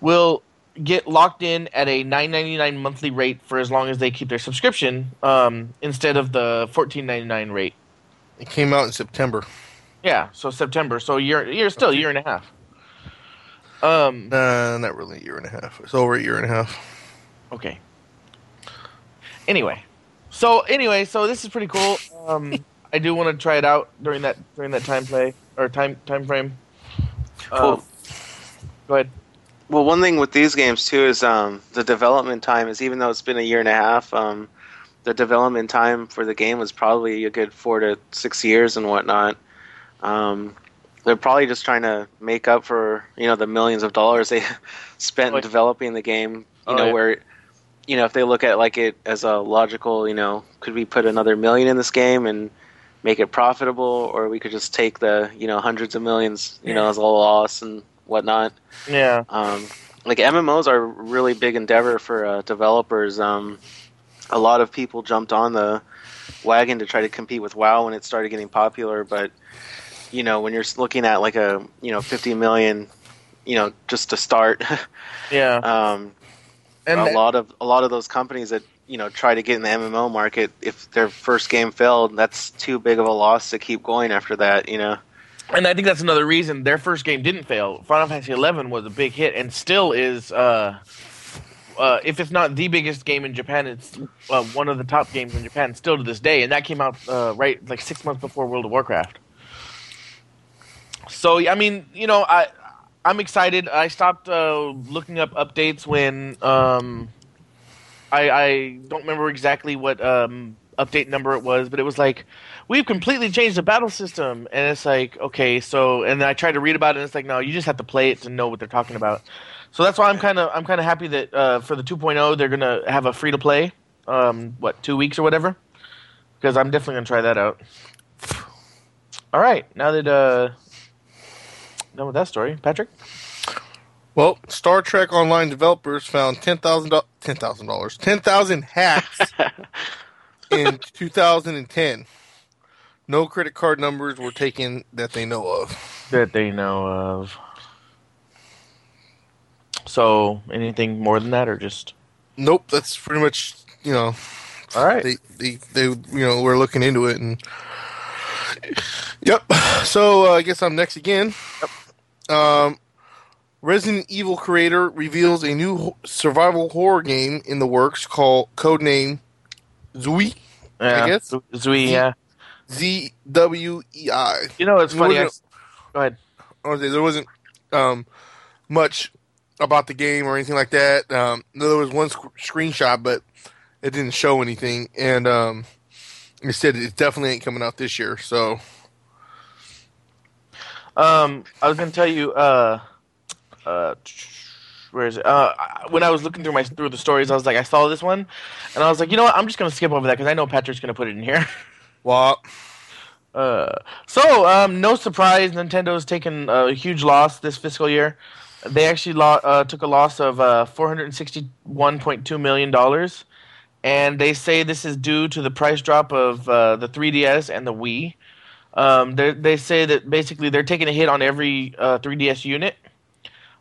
will get locked in at a 9.99 monthly rate for as long as they keep their subscription um, instead of the 14.99 rate. it came out in September. Yeah, so September. So you're you're still a year and a half. Um, Nah, not really a year and a half. It's over a year and a half. Okay. Anyway, so anyway, so this is pretty cool. Um, I do want to try it out during that during that time play or time time frame. Um, Cool. go ahead. Well, one thing with these games too is um, the development time is even though it's been a year and a half, um, the development time for the game was probably a good four to six years and whatnot. Um, they're probably just trying to make up for you know the millions of dollars they spent Oh, developing the game. You Oh, know yeah. where you know if they look at like it as a logical, you know, could we put another million in this game and make it profitable, or we could just take the you know hundreds of millions, you know, as a loss and whatnot. Yeah. Um, like MMOs are a really big endeavor for uh, developers. Um, a lot of people jumped on the wagon to try to compete with WoW when it started getting popular, but you know when you're looking at like a you know 50 million, you know just to start, Yeah. um, and a lot of a lot of those companies that you know try to get in the MMO market, if their first game failed, that's too big of a loss to keep going after that. You know. and I think that's another reason their first game didn't fail. Final Fantasy XI was a big hit and still is. Uh, uh, if it's not the biggest game in Japan, it's uh, one of the top games in Japan still to this day, and that came out uh, right like six months before World of Warcraft. So I mean, you know, I I'm excited. I stopped uh, looking up updates when um, I, I don't remember exactly what um, update number it was, but it was like we've completely changed the battle system, and it's like okay, so and then I tried to read about it, and it's like no, you just have to play it to know what they're talking about. So that's why I'm kind of I'm kind of happy that uh, for the 2.0 they're gonna have a free to play, um, what two weeks or whatever, because I'm definitely gonna try that out. All right, now that uh, done with that story, Patrick. Well, Star Trek Online developers found ten thousand ten thousand dollars, ten thousand hacks in 2010. No credit card numbers were taken that they know of. That they know of. So, anything more than that, or just Nope, that's pretty much you know all right? they they they you know we're looking into it and yep. So uh, I guess I'm next again. Um, Resident Evil creator reveals a new survival horror game in the works called codename Zui. yeah, guess. Z- Zui, yeah. Z W E I. You know, it's funny. I, go ahead. I was there wasn't um, much about the game or anything like that. Um, there was one sc- screenshot, but it didn't show anything. And um, it said it definitely ain't coming out this year. So Um, I was gonna tell you. Uh, uh, where is it? Uh, when I was looking through my through the stories, I was like, I saw this one, and I was like, you know what? I'm just gonna skip over that because I know Patrick's gonna put it in here. well, Uh, so um, no surprise, Nintendo's taken a huge loss this fiscal year. They actually lo- uh, took a loss of uh, 461.2 million dollars, and they say this is due to the price drop of uh, the 3DS and the Wii. Um, they say that basically they're taking a hit on every uh, 3DS unit.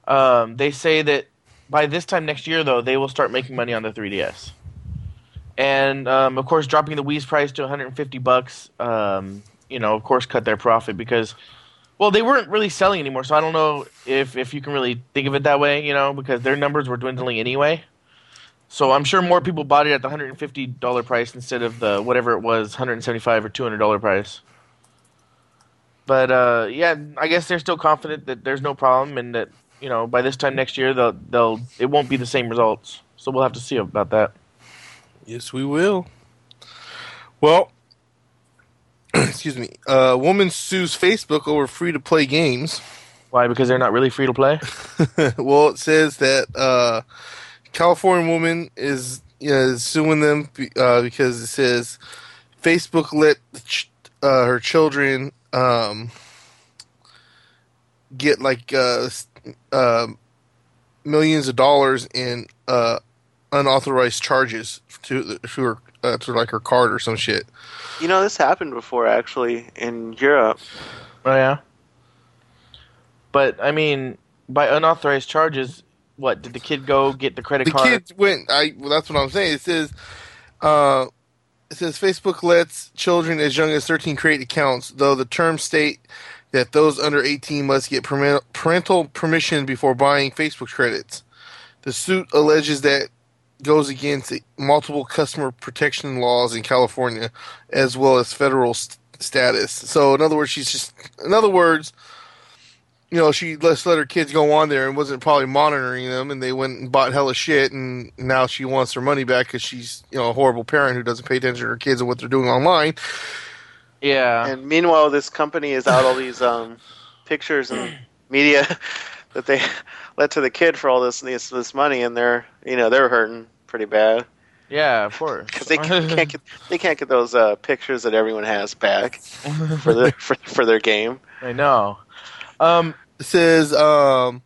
Um, they say that by this time next year, though, they will start making money on the 3DS. And um, of course, dropping the Wii's price to 150 bucks, um, you know, of course, cut their profit because, well, they weren't really selling anymore. So I don't know if if you can really think of it that way, you know, because their numbers were dwindling anyway. So I'm sure more people bought it at the 150 dollar price instead of the whatever it was, 175 or 200 dollar price. But uh, yeah, I guess they're still confident that there's no problem and that you know by this time next year they'll they'll it won't be the same results. So we'll have to see about that. yes, we will. Well, excuse me. A uh, woman sues Facebook over free to play games. Why? Because they're not really free to play. well, it says that uh, California woman is is suing them uh, because it says Facebook let ch- uh, her children um, get like uh, uh, millions of dollars in uh, unauthorized charges to to her uh, to like her card or some shit. You know, this happened before actually in Europe. Oh yeah. But I mean, by unauthorized charges, what did the kid go get the credit card? the card? kids went. I well, that's what I'm saying. It says, uh, it says Facebook lets children as young as 13 create accounts, though the terms state that those under 18 must get parental permission before buying Facebook credits. The suit alleges that goes against multiple customer protection laws in California, as well as federal st- status. So, in other words, she's just, in other words, you know, she just let her kids go on there and wasn't probably monitoring them, and they went and bought hella shit, and now she wants her money back because she's, you know, a horrible parent who doesn't pay attention to her kids and what they're doing online. yeah. And meanwhile, this company is out all these um, pictures and media that they let to the kid for all this this, this money, and they're you know they're hurting pretty bad yeah, of course. because they can't, can't get they can't get those uh, pictures that everyone has back for their for, for their game. I know. Um, It says, um,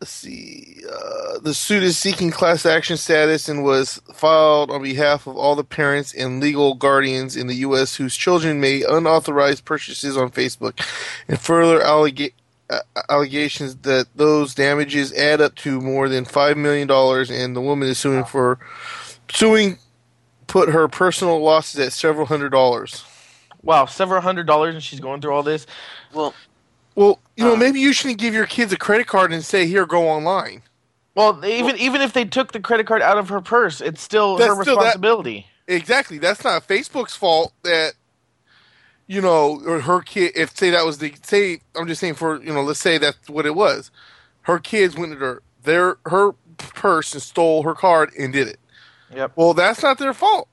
let's see, uh, the suit is seeking class action status and was filed on behalf of all the parents and legal guardians in the U.S. whose children made unauthorized purchases on Facebook, and further allega- uh, allegations that those damages add up to more than five million dollars, and the woman is suing for suing put her personal losses at several hundred dollars. wow, several hundred dollars, and she's going through all this. Well, Well, you know, Uh. maybe you shouldn't give your kids a credit card and say, "Here, go online." Well, even even if they took the credit card out of her purse, it's still her still that- responsibility. Exactly. That's not Facebook's fault that you know, or her kid. If say that was the say, I'm just saying for you know, let's say that's what it was. Her kids went to her their her purse and stole her card and did it. Yep. Well, that's not their fault.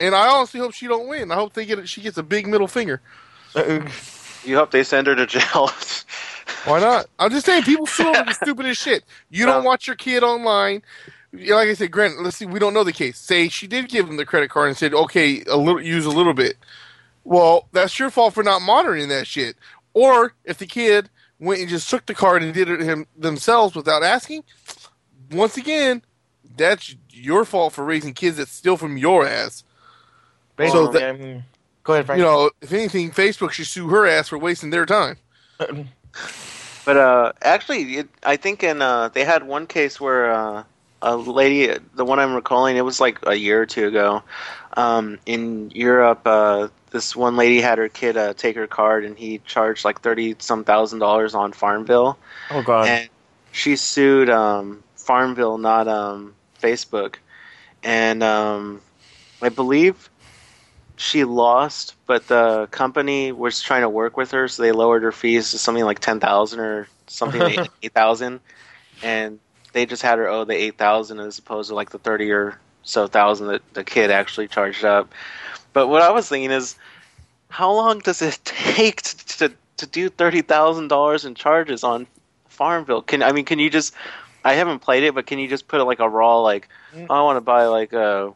And I honestly hope she don't win. I hope they get it. She gets a big middle finger. you hope they send her to jail. Why not? I'm just saying, people sue over the stupidest shit. You don't um, Yeah. want your kid online like I said, Grant. Let's see. We don't know the case. Say she did give him the credit card and said, "Okay, a little, use a little bit." Well, that's your fault for not monitoring that shit. Or if the kid went and just took the card and did it him themselves without asking, once again, that's your fault for raising kids that steal from your ass. Basically, So the- I mean, go ahead, Frank. You know, if anything, Facebook should sue her ass for wasting their time. But uh, actually, it, I think in uh, they had one case where uh, a lady, the one I'm recalling, it was like a year or two ago. Um, in Europe, uh, this one lady had her kid uh, take her card, and he charged like thirty some thousand dollars on Farmville, oh god. and she sued um, Farmville, not um, Facebook, and um, I believe she lost, but the company was trying to work with her, so they lowered her fees to something like ten thousand or something like eight thousand, and they just had her owe the eight thousand as opposed to like the thirty or so thousand that the kid actually charged up. But what I was thinking is, how long does it take to to, to do thirty thousand dollars in charges on Farmville? Can I mean, can you just? I haven't played it, but can you just put it like a raw like? Mm. I want to buy like uh,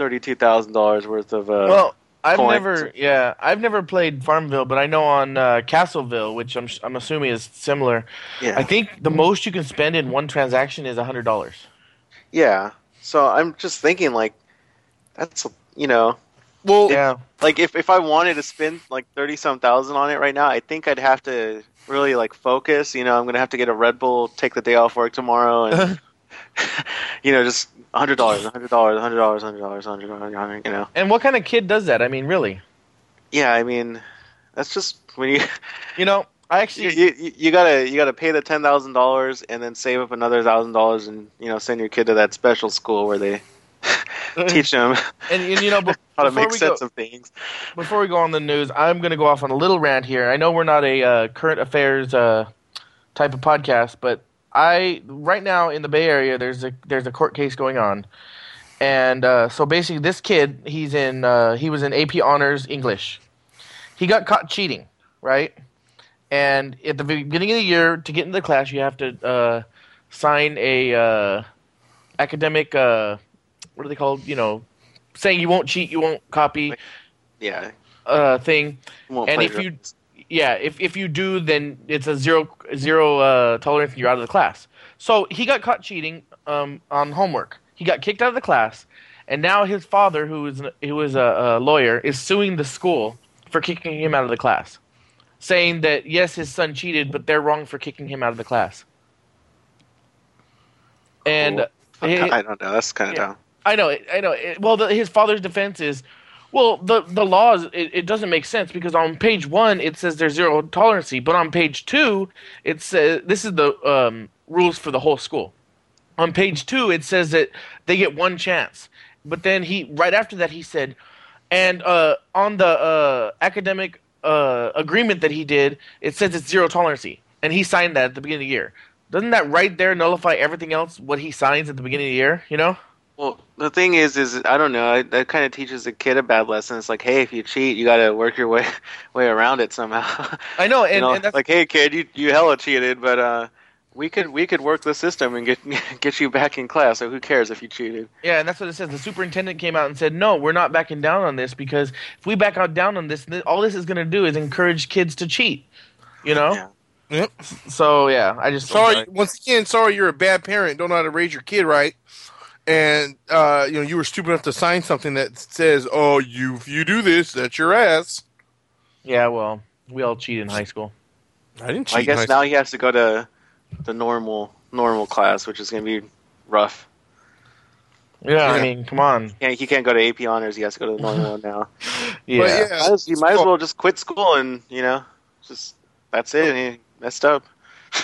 thirty-two thousand dollars worth of. Uh, well, I've coins. never, yeah, I've never played Farmville, but I know on uh, Castleville, which I'm I'm assuming is similar. yeah, I think the most you can spend in one transaction is hundred dollars. yeah. So I'm just thinking like, that's you know, Well, Yeah, like if if I wanted to spend like thirty some thousand on it right now, I think I'd have to really like focus. You know, I'm gonna have to get a Red Bull, take the day off work tomorrow, and you know, just hundred dollars, hundred dollars, hundred dollars, hundred dollars, hundred dollars. You know, and what kind of kid does that? I mean, really, yeah. I mean, that's just when you you know, I actually, you, you gotta you gotta pay the ten thousand dollars and then save up another thousand dollars and you know send your kid to that special school where they teach them and, and you know, be- how to make sense go, of things. before we go on the news, I'm going to go off on a little rant here. I know we're not a uh, current affairs uh, type of podcast, but I right now in the Bay Area, there's a there's a court case going on, and uh, so basically, this kid he's in uh, he was in AP Honors English. He got caught cheating, right? And at the beginning of the year, to get into the class, you have to uh, sign a uh, academic. Uh, what are they called? You know, saying you won't cheat, you won't copy Yeah, uh, thing. won't And if you- Yeah, if if you do, then it's a zero zero uh, tolerance, and you're out of the class. So he got caught cheating um, on homework. He got kicked out of the class, and now his father, who is an- who is a, a lawyer, is suing the school for kicking him out of the class, saying that yes, his son cheated, but they're wrong for kicking him out of the class. And Cool. he- I don't know. That's kind of Yeah. dumb. I know, I know. It- Well, the, his father's defense is, well, the the laws it, it doesn't make sense because on page one it says there's zero tolerancy, but on page two it says this is the um, rules for the whole school. On page two it says that they get one chance, but then he right after that he said, and uh, on the uh, academic uh, agreement that he did, it says it's zero tolerancy, and he signed that at the beginning of the year. Doesn't that right there nullify everything else? What he signs at the beginning of the year, you know? Well, the thing is, is I don't know. That kind of teaches a kid a bad lesson. It's like, hey, if you cheat, you got to work your way way around it somehow. I know, and, you know, and that's like, hey, kid, you you hella cheated, but uh, we could we could work the system and get get you back in class. So who cares if you cheated? yeah, and that's what it says. The superintendent came out and said, "No, we're not backing down on this because if we back out down on this, all this is going to do is encourage kids to cheat." You know. Yeah. Yep. So yeah, I just sorry. Once again, sorry you're a bad parent. Don't know how to raise your kid right, and uh, you know you were stupid enough to sign something that says, "Oh, you if you do this, that's your ass." Yeah, well, we all cheat in high school. I didn't cheat. I in guess high now he has to go to the normal normal class, which is going to be rough. Yeah, I mean, come on. Yeah, he can't go to AP honors. He has to go to the normal one now. Yeah. But yeah, you might as well just quit school and you know, just that's it. And he messed up.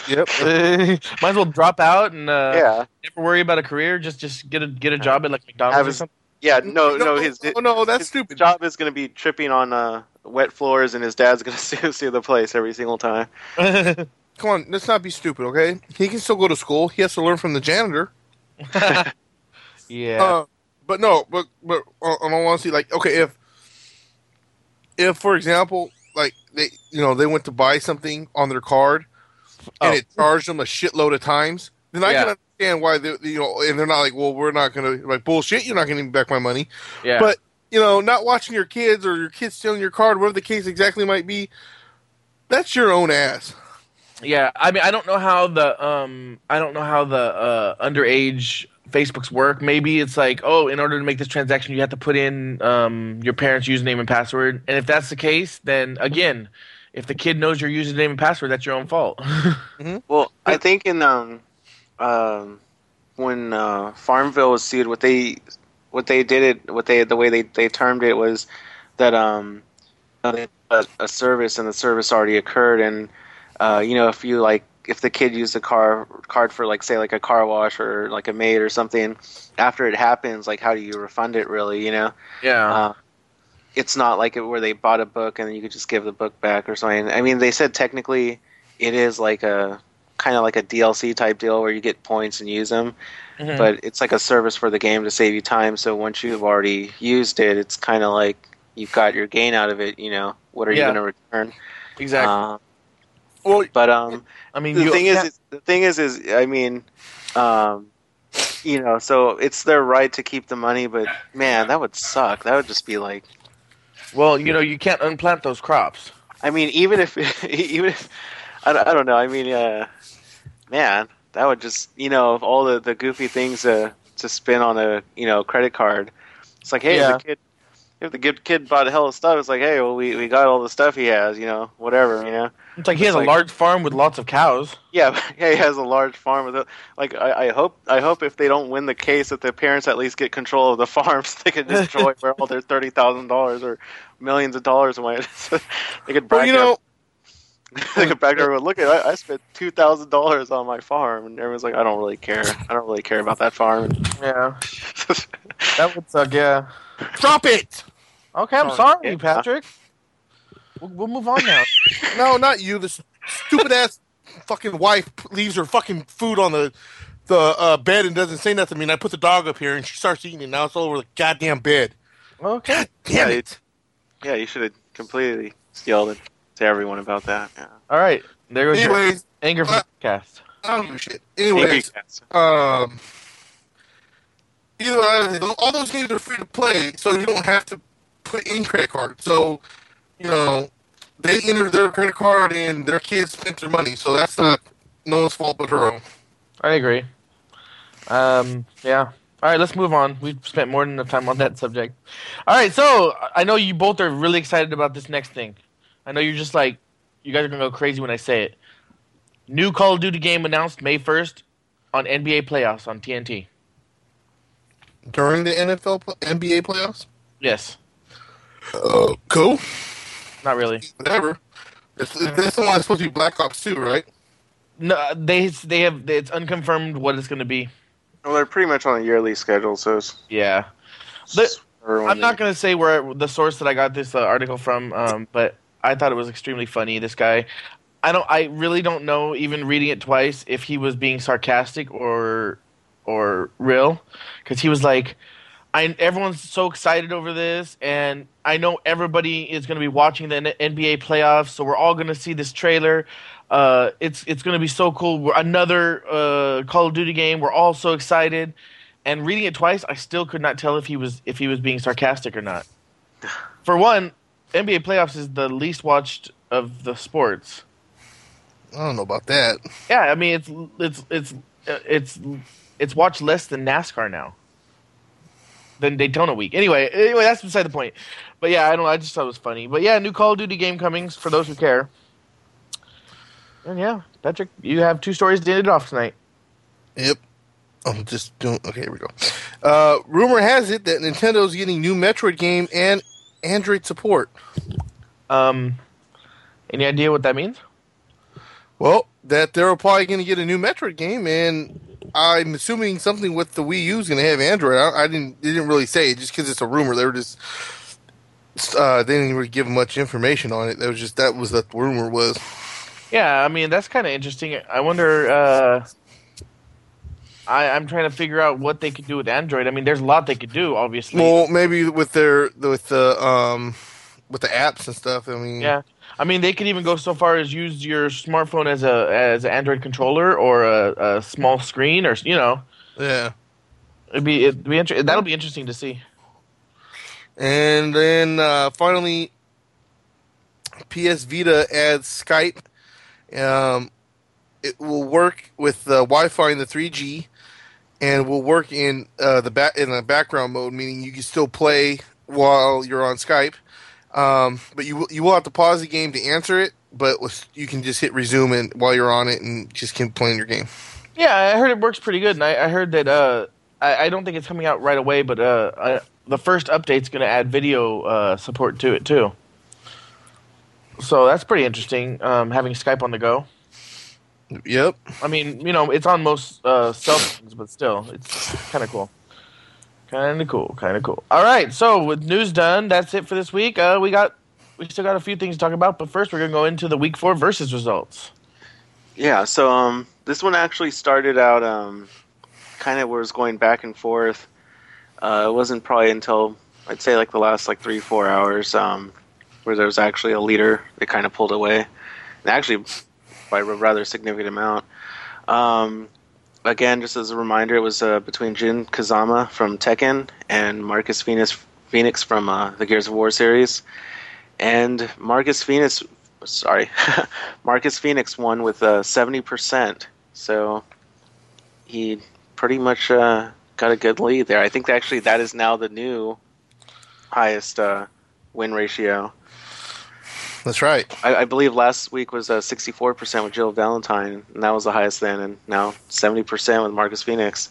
Yep. Might as well drop out and uh, yeah, never worry about a career. Just just get a get a job at like McDonald's Have or something. yeah. No, no, his no, no, that's his stupid. job is going to be tripping on uh, wet floors, and his dad's going to sue, sue the place every single time. Come on, let's not be stupid, okay? He can still go to school. He has to learn from the janitor. yeah. Uh, but no, but but on on all honesty, like okay, if if for example, like they you know they went to buy something on their card and Oh. it charged them a shitload of times, then I Yeah. can understand why they you know, and they're not like, well, we're not gonna like bullshit. You're not gonna give back my money. Yeah. But you know, not watching your kids or your kids stealing your card, whatever the case exactly might be, that's your own ass. Yeah, I mean, I don't know how the um, I don't know how the uh, underage Facebooks work. Maybe it's like, oh, in order to make this transaction, you have to put in um, your parents' username and password. And if that's the case, then again, if the kid knows your username and password, that's your own fault. Well, I think in um, um, when uh, Farmville was sued, what they what they did it, what they the way they, they termed it was that um, a, a service and the service already occurred, and uh, you know if you like if the kid used a car card for like say like a car wash or like a maid or something, after it happens, like how do you refund it? Really, you know. yeah, Uh, it's not like it where they bought a book and then you could just give the book back or something. I mean, they said technically it is like a kind of like a DLC type deal where you get points and use them, Mhm. but it's like a service for the game to save you time. So once you've already used it, it's kind of like you've got your gain out of it. You know, what are Yeah. you going to return? exactly. Uh, Well, but um, I mean, the you, thing yeah, is, is, the thing is, is I mean, um, you know, so it's their right to keep the money, but man, that would suck. That would just be like. Well, you know, you can't unplant those crops. I mean, even if even if I don't, I don't know. I mean, uh, man, that would just you know of all the, the goofy things to to spin on a you know credit card. It's like, hey, Yeah. the kid, if the good kid bought a hell of stuff, it's like, hey, well, we, we got all the stuff he has, you know, whatever, you know. It's like he It's has a large farm with lots of cows. Yeah, yeah, he has a large farm with it. Like, I, I hope I hope if they don't win the case, that the parents at least get control of the farms. They could destroy where all their thirty thousand dollars or millions of dollars went. they could well, brag you know, they could back to everyone. Look at I, I spent two thousand dollars on my farm, and everyone's like, I don't really care. I don't really care about that farm. Yeah, that would suck. Yeah. drop it. Okay, I'm Sorry. sorry, Patrick. We'll, we'll move on now. No, not you. This stupid ass fucking wife leaves her fucking food on the the uh, bed and doesn't say nothing to me. And I put the dog up here and she starts eating it. Now it's all over the goddamn bed. Okay. God damn Yeah, it. yeah, you should have completely yelled it to everyone about that. Yeah. All right. There goes your Anyways, anger for the cast. I don't give a shit. Anyways, um, either way, all those games are free to play, so you don't have to put in credit card. So, you know, they enter their credit card and their kids spent their money. So that's not no one's fault but her own. I agree. Um, yeah. All right, let's move on. We've spent more than enough time on that subject. All right, so I know you both are really excited about this next thing. I know you're just like, you guys are gonna go crazy when I say it. New Call of Duty game announced May 1st on NBA playoffs on TNT. During the NFL NBA playoffs? Yes, Uh, cool. Not really. Whatever. It's, this one is supposed to be Black Ops 2, right? No, they they have it's unconfirmed what it's gonna be. Well, they're pretty much on a yearly schedule, so it's. Yeah, The- I'm not going to say where the source that I got this uh, article from, um, but I thought it was extremely funny. This guy, I don't, I really don't know. Even reading it twice, if he was being sarcastic or or real, because he was like, "I everyone's so excited over this, and I know everybody is going to be watching the N- NBA playoffs, so we're all going to see this trailer." Uh, it's it's going to be so cool. We're, another uh, Call of Duty game. We're all so excited and reading it twice, I still could not tell if he was if he was being sarcastic or not. For one, NBA playoffs is the least watched of the sports. I don't know about that. Yeah, I mean it's it's it's it's it's watched less than NASCAR now. Than Daytona week. Anyway, anyway, that's beside the point. But yeah, I don't. know, I just thought it was funny. But yeah, new Call of Duty game coming for those who care. And yeah, Patrick, you have two stories to end it off tonight. Yep. I'm just doing. Okay, here we go. Uh, rumor has it that Nintendo's getting new Metroid game and Android support. Um, any idea what that means? Well, that they're probably going to get a new Metroid game, and I'm assuming something with the Wii U is going to have Android. I, I didn't. They didn't really say it just because it's a rumor. They were just. Uh, they didn't really give much information on it. That was just that was the rumor was. Yeah, I mean that's kind of interesting. I wonder. Uh, I, I'm trying to figure out what they could do with Android. I mean, there's a lot they could do, obviously. Well, maybe with their with the um with the apps and stuff. I mean, yeah, I mean, they could even go so far as use your smartphone as a as an Android controller or a, a small screen, or you know, Yeah. it'd be it'd be inter- that'll be interesting to see. And then uh, finally, PS Vita adds Skype. Um, it will work with the Wi-Fi and the 3G, and will work in uh, the back in the background mode, meaning you can still play while you're on Skype. Um, but you will, you will have to pause the game to answer it, but you can just hit resume and while you're on it and just keep playing your game. Yeah, I heard it works pretty good, and I, I heard that uh, I, I don't think it's coming out right away, but uh, I, the first update's going to add video uh, support to it too. So that's pretty interesting. Um, having Skype on the go. Yep. I mean, you know, it's on most uh, cell phones, but still, it's kind of cool. Kind of cool. Kind of cool. All right. So with news done, that's it for this week. Uh, we got we still got a few things to talk about, but first we're gonna go into the week four versus results. Yeah, so um, this one actually started out um, kind of was going back and forth. Uh, it wasn't probably until I'd say like the last like three four hours um, where there was actually a leader that kind of pulled away, and actually by a rather significant amount. Um, again, just as a reminder, it was uh, between Jin Kazama from Tekken and Marcus Phoenix Phoenix from uh, the Gears of War series, and Marcus Phoenix sorry, Marcus Phoenix won with uh, seventy percent. So he pretty much uh, got a good lead there. I think actually that is now the new highest uh, win ratio. That's right. I, I believe last week was uh, sixty-four percent with Jill Valentine, and that was the highest then, and now seventy percent with Marcus Phoenix.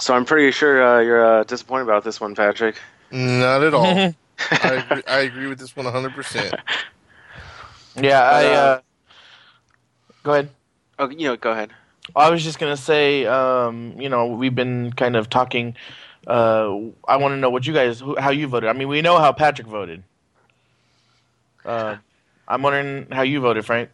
So I'm pretty sure uh, you're uh, disappointed about this one, Patrick. Not at all. I, agree, I agree with this one 100%. Yeah, I. Uh, Uh, go ahead. Oh, you know, go ahead. I was just gonna say, um, you know, we've been kind of talking. Uh, I want to know what you guys, who- how you voted. I mean, we know how Patrick voted. Uh, I'm wondering how you voted, Frank.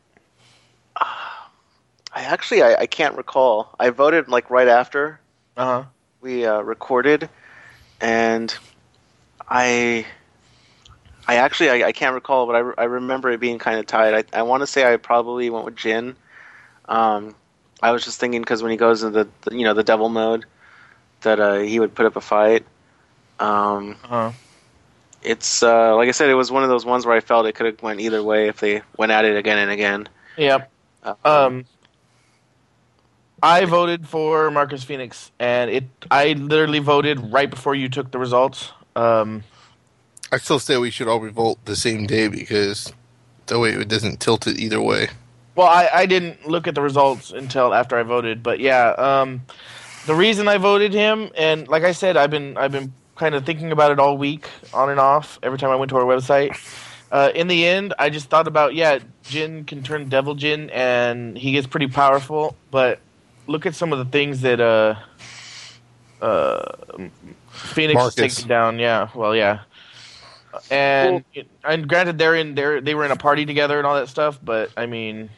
I actually I, I can't recall. I voted like right after Uh huh. we uh, recorded, and I, I actually I, I can't recall, but I, re- I remember it being kind of tied. I, I want to say I probably went with Jin. Um, I was just thinking because when he goes into the, the you know the devil mode, that uh, he would put up a fight. Um, Uh huh. It's uh, like I said, it was one of those ones where I felt it could have went either way if they went at it again and again. Yep. Uh, Um, I voted for Marcus Phoenix, and it. I literally voted right before you took the results. Um, I still say we should all revolt the same day because that way it doesn't tilt it either way. Well, I, I didn't look at the results until after I voted, but yeah, um, the reason I voted him, and like I said, I've been I've been kind of thinking about it all week, on and off, every time I went to our website. Uh, in the end, I just thought about yeah, Jin can turn Devil Jin, and he gets pretty powerful. But look at some of the things that uh, uh, Phoenix is Marcus. taking down. Yeah, well, yeah. And and granted, they're in they they were in a party together and all that stuff, but I mean,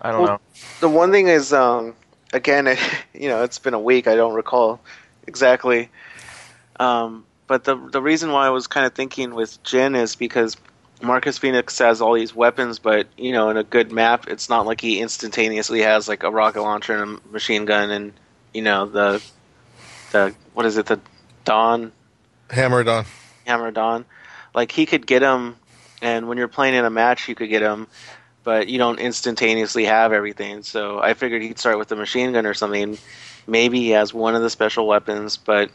I don't Well, know. the one thing is, um, again, you know, it's been a week. I don't recall exactly. Um, but the the reason why I was kind of thinking with Jin is because Marcus Phoenix has all these weapons, but you know, in a good map, it's not like he instantaneously has like a rocket launcher and a machine gun, and you know the the what is it the Dawn Hammer on. Hammer Dawn. Like he could get him, and when you're playing in a match, you could get him, but you don't instantaneously have everything. So I figured he'd start with the machine gun or something. Maybe he has one of the special weapons, but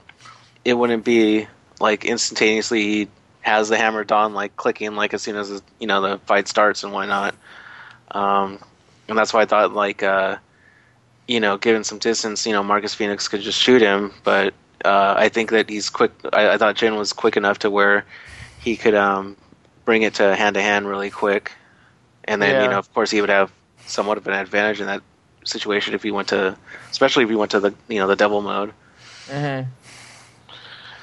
it wouldn't be like instantaneously he has the Hammer Dawn like clicking like as soon as you know the fight starts and whatnot. Um, and that's why I thought like uh, you know given some distance, you know Marcus Phoenix could just shoot him, but uh, I think that he's quick. I, I thought Jin was quick enough to where he could um, bring it to hand to hand really quick, and then Yeah. you know, of course, he would have somewhat of an advantage in that situation if he went to, especially if he went to the you know the devil mode. hmm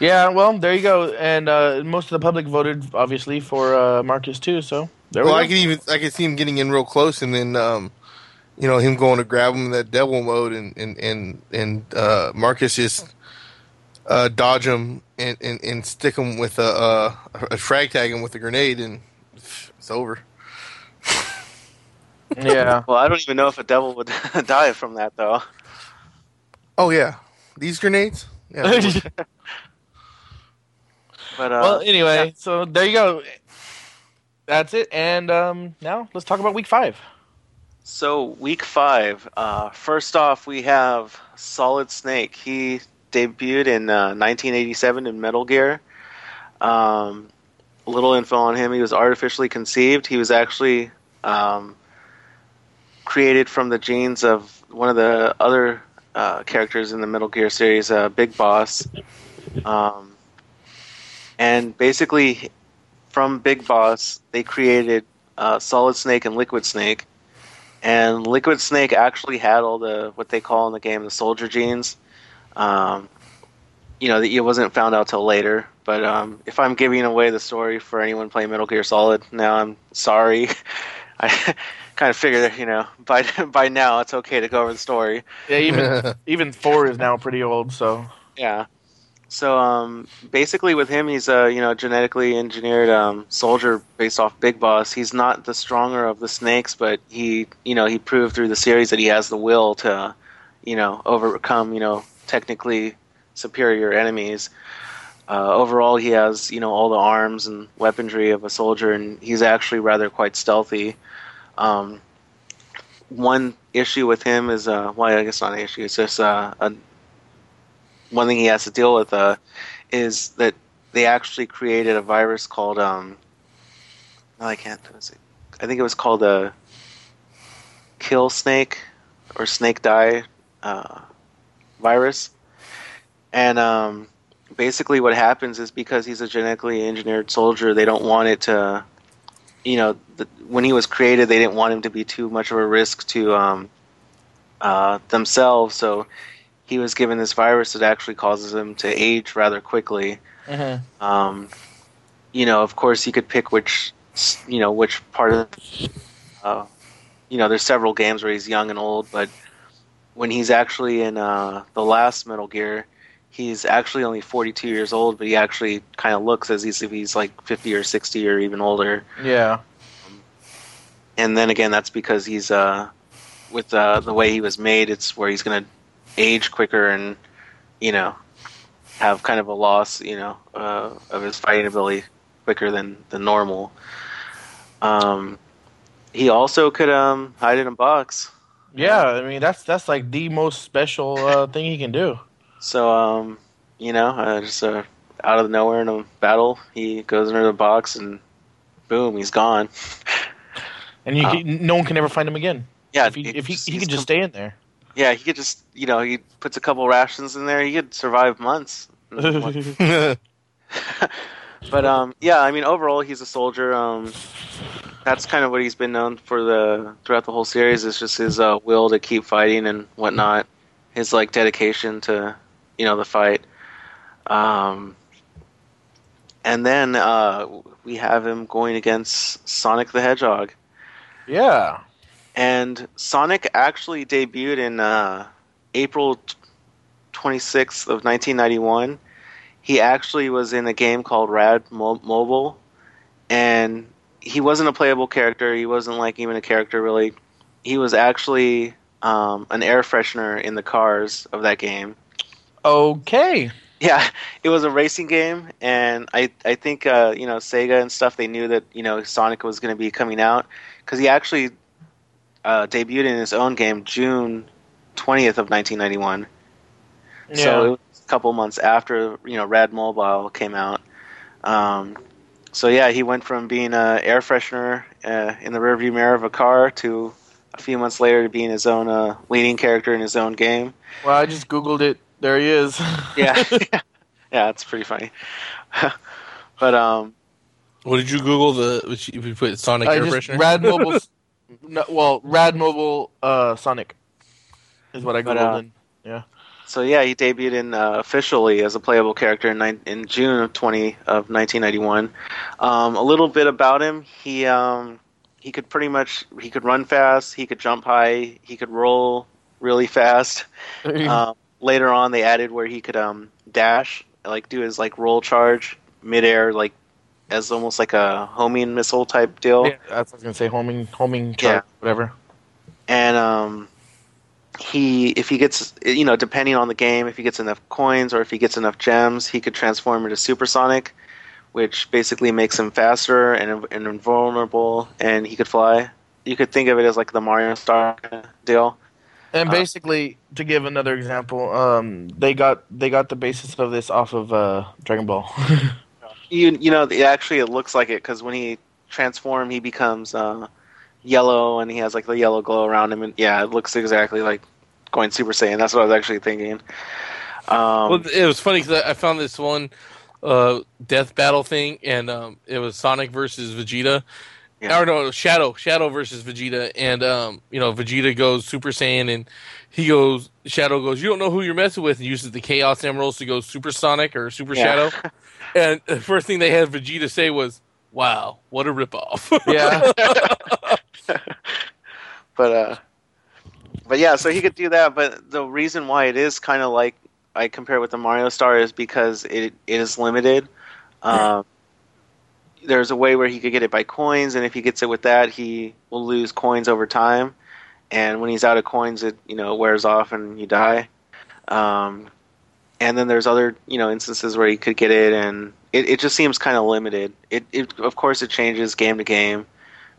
Yeah, well, there you go. And uh, most of the public voted, obviously, for uh, Marcus too. So there Well, we I go. can even I can see him getting in real close, and then um, you know him going to grab him in that devil mode, and and and and uh, Marcus just uh, dodge him and, and, and stick him with a, a a frag tag him with a grenade, and it's over. Yeah. Well, I don't even know if a devil would die from that though. Oh yeah, these grenades. Yeah. But uh, well, anyway, so there you go. That's it. And um, now let's talk about week five. So week five. Uh, first off, we have Solid Snake. He debuted in uh, 1987 in Metal Gear. Um, little info on him: he was artificially conceived. He was actually um, created from the genes of one of the other uh, characters in the Metal Gear series, uh, Big Boss. Um, and basically, from Big Boss, they created uh, Solid Snake and Liquid Snake. And Liquid Snake actually had all the what they call in the game the soldier genes. Um, you know, it wasn't found out till later. But um, if I'm giving away the story for anyone playing Metal Gear Solid now, I'm sorry. I kind of figured, you know, by by now it's okay to go over the story. Yeah, even even four is now pretty old. So Yeah. So um, basically, with him, he's a you know genetically engineered um, soldier based off Big Boss. He's not the stronger of the snakes, but he you know he proved through the series that he has the will to you know overcome you know technically superior enemies. Uh, overall, he has you know all the arms and weaponry of a soldier, and he's actually rather quite stealthy. Um, one issue with him is uh, well, I guess not an issue. It's just uh, a one thing he has to deal with uh, is that they actually created a virus called um, no, I can't. I think it was called a kill snake or snake die uh, virus, and um, basically what happens is because he's a genetically engineered soldier, they don't want it to, you know, the, when he was created, they didn't want him to be too much of a risk to um, uh, themselves, so he was given this virus that actually causes him to age rather quickly. Um, you know, of course, you could pick which, you know, which part of, uh, you know, there's several games where he's young and old, but when he's actually in uh, the last Metal Gear, he's actually only 42 years old, but he actually kind of looks as if he's like 50 or 60 or even older. yeah, And then again, that's because he's uh, with uh, the way he was made, it's where he's going to age quicker and you know have kind of a loss, you know, uh, of his fighting ability quicker than than normal. Um, he also could um, hide in a box. yeah. I mean, that's that's like the most special uh, thing he can do. So um, you know, uh, just uh, out of nowhere in a battle, he goes into the box and boom, he's gone. And you, Oh. can- no one can ever find him again. Yeah, if he, if he, he could just com- stay in there. Yeah, he could just you know he puts a couple rations in there. He could survive months. But um, yeah, I mean, overall, he's a soldier. Um, that's kind of what he's been known for the throughout the whole series. Is just his uh, will to keep fighting and whatnot. His like dedication to you know the fight. Um, and then uh, we have him going against Sonic the Hedgehog. yeah. And Sonic actually debuted in uh, April twenty sixth of nineteen ninety one. He actually was in a game called Rad Mo- Mobile, and he wasn't a playable character. He wasn't like even a character really. He was actually um, an air freshener in the cars of that game. Okay. Yeah, it was a racing game, and I I think uh, you know Sega and stuff they knew that you know Sonic was going to be coming out because he actually uh, debuted in his own game June twentieth of nineteen ninety one. Yeah. So it was a couple months after you know Rad Mobile came out. Um, so yeah, he went from being a air freshener uh, in the rearview mirror of a car to a few months later to being his own uh, leading character in his own game. well, I just googled it. There he is. Yeah, yeah, it's pretty funny. but um, what did you Google? The which you put Sonic I air just freshener. Rad Mobile. No, well, Rad Mobile uh, Sonic is what I But, uh, in. Yeah. so yeah, he debuted in uh, officially as a playable character in, nine, in June of twenty of nineteen ninety one. Um, a little bit about him: he um, he could pretty much he could run fast, he could jump high, he could roll really fast. um, later on, they added where he could um, dash, like do his like roll charge midair, like as almost like a homing missile type deal. Yeah, that's what I was gonna say. Homing, homing, Yeah. whatever. and um, he if he gets you know depending on the game if he gets enough coins or if he gets enough gems he could transform into supersonic which basically makes him faster and, and invulnerable and he could fly you could think of it as like the mario star deal And Uh, basically, to give another example, um, they got they got the basis of this off of uh, Dragon Ball. you you know it actually it looks like it because when he transform he becomes uh, yellow and he has like the yellow glow around him and yeah it looks exactly like going super saiyan that's what i was actually thinking um, Well, it was funny because I I found this one uh, death battle thing, and um, it was Sonic versus Vegeta. Yeah. Or no, Shadow, Shadow versus Vegeta, and um, you know Vegeta goes Super Saiyan, and he goes Shadow goes, you don't know who you're messing with, and uses the Chaos Emeralds to go Super Sonic or Super Yeah. Shadow, and the first thing they had Vegeta say was, "Wow, what a ripoff!" yeah, but uh but yeah so he could do that but the reason why it is kind of like i compare with the mario star is because it it is limited um there's a way where he could get it by coins and if he gets it with that he will lose coins over time and when he's out of coins it you know wears off and you die um and then there's other you know instances where he could get it and it, it just seems kind of limited it, it of course it changes game to game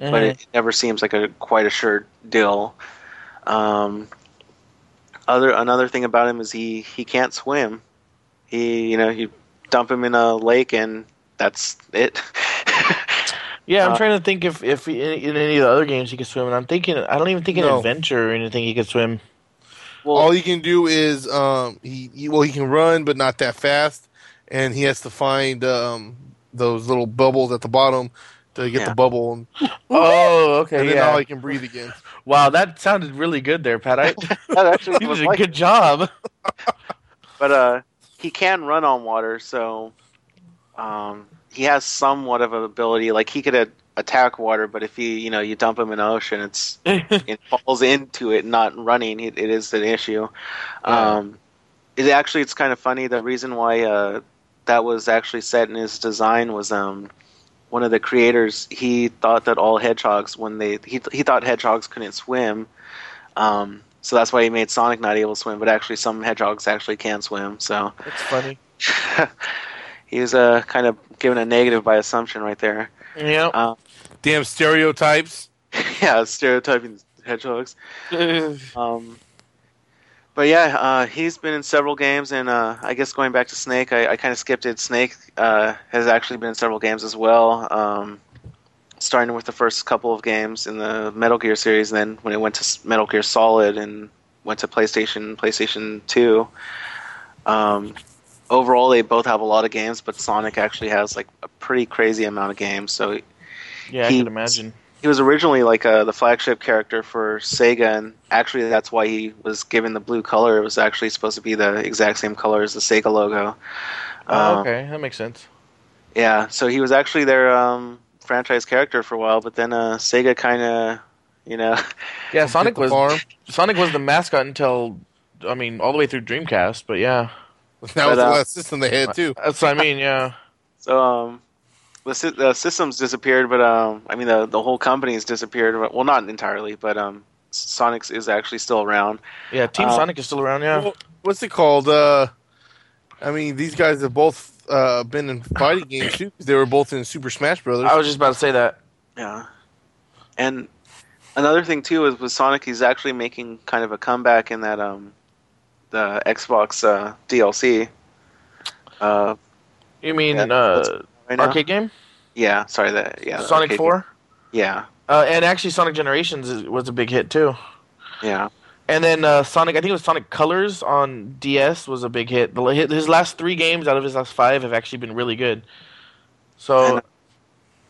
but Mhm. it never seems like a quite a sure deal. Um, other another thing about him is he he can't swim. He you know you dump him in a lake and that's it. yeah. I'm uh, trying to think if if in, in any of the other games he could swim, and I'm thinking I don't even think in No. Adventure or anything he could swim. well, All he can do is um he, he well he can run but not that fast, and he has to find um those little bubbles at the bottom to get Yeah. the bubble, and, Oh, okay, and then yeah. now he can breathe again. Wow, that sounded really good there, Pat. I, that actually you was did a like good job. but uh, he can run on water, so um, he has somewhat of an ability. Like he could a- attack water, but if he, you know, you dump him in the ocean, it's it falls into it, not running. It, it is an issue. Yeah. Um, it actually, it's kind of funny. The reason why uh, that was actually set in his design was um, one of the creators. He thought that all hedgehogs, when they he he thought hedgehogs couldn't swim. Um, so that's why he made Sonic not able to swim, but actually some hedgehogs actually can swim. So That's funny. he was uh, kind of given a negative by assumption right there. Yeah. Uh, Damn stereotypes. yeah, stereotyping hedgehogs. Um, but yeah, uh, he's been in several games, and uh, I guess going back to Snake, I, I kind of skipped it. Snake uh, has actually been in several games as well. Um, starting with the first couple of games in the Metal Gear series, and then when it went to Metal Gear Solid and went to PlayStation, PlayStation Two. Um, overall, they both have a lot of games, but Sonic actually has like a pretty crazy amount of games. So yeah, I can imagine. he was originally like uh, the flagship character for Sega, and actually that's why he was given the blue color. It was actually supposed to be the exact same color as the Sega logo. Um, okay, that makes sense. Yeah, so he was actually their um, franchise character for a while, but then uh, Sega kind of, you know, Yeah, Sonic was. Sonic was the mascot until I mean all the way through Dreamcast, but yeah, That But, was the uh, last system they had too. that's what I mean. Yeah, so um, the, sy- the systems disappeared, but um, I mean the the whole company has disappeared. Well, not entirely, but um, Sonic is actually still around. yeah. Team Uh, Sonic is still around. Yeah, Well, what's it called? Uh, I mean, these guys have both uh, been in fighting games too. They were both in Super Smash Brothers. I was just about to say that. Yeah, and another thing too is with Sonic, he's actually making kind of a comeback in that um, the Xbox uh, DLC. Uh, You mean Yeah, uh, right arcade game? Yeah, sorry that yeah. Sonic Four. Yeah, uh, and actually Sonic Generations was a big hit too. yeah, And then uh, Sonic, I think it was Sonic Colors on DS was a big hit. His last three games out of his last five have actually been really good. So, And-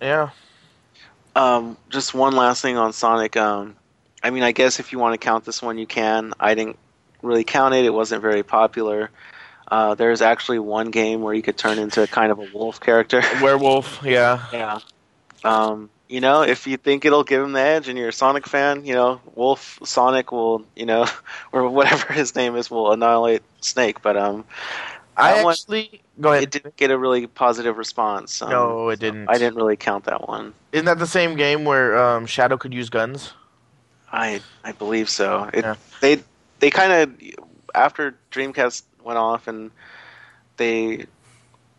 yeah, Um, just one last thing on Sonic. Um, I mean, I guess if you want to count this one, you can. I didn't really counted. it. It wasn't very popular. Uh, there's actually one game where you could turn into kind of a wolf character. werewolf. Yeah, Yeah. Um, you know, if you think it'll give him the edge and you're a Sonic fan, you know, Wolf Sonic will, you know, or whatever his name is, will annihilate Snake. But um, I one- actually Go ahead. it didn't get a really positive response. Um, no, it didn't. I didn't really count that one. Isn't that the same game where um, Shadow could use guns? I I believe so. It, Yeah. They they kind of after Dreamcast went off and they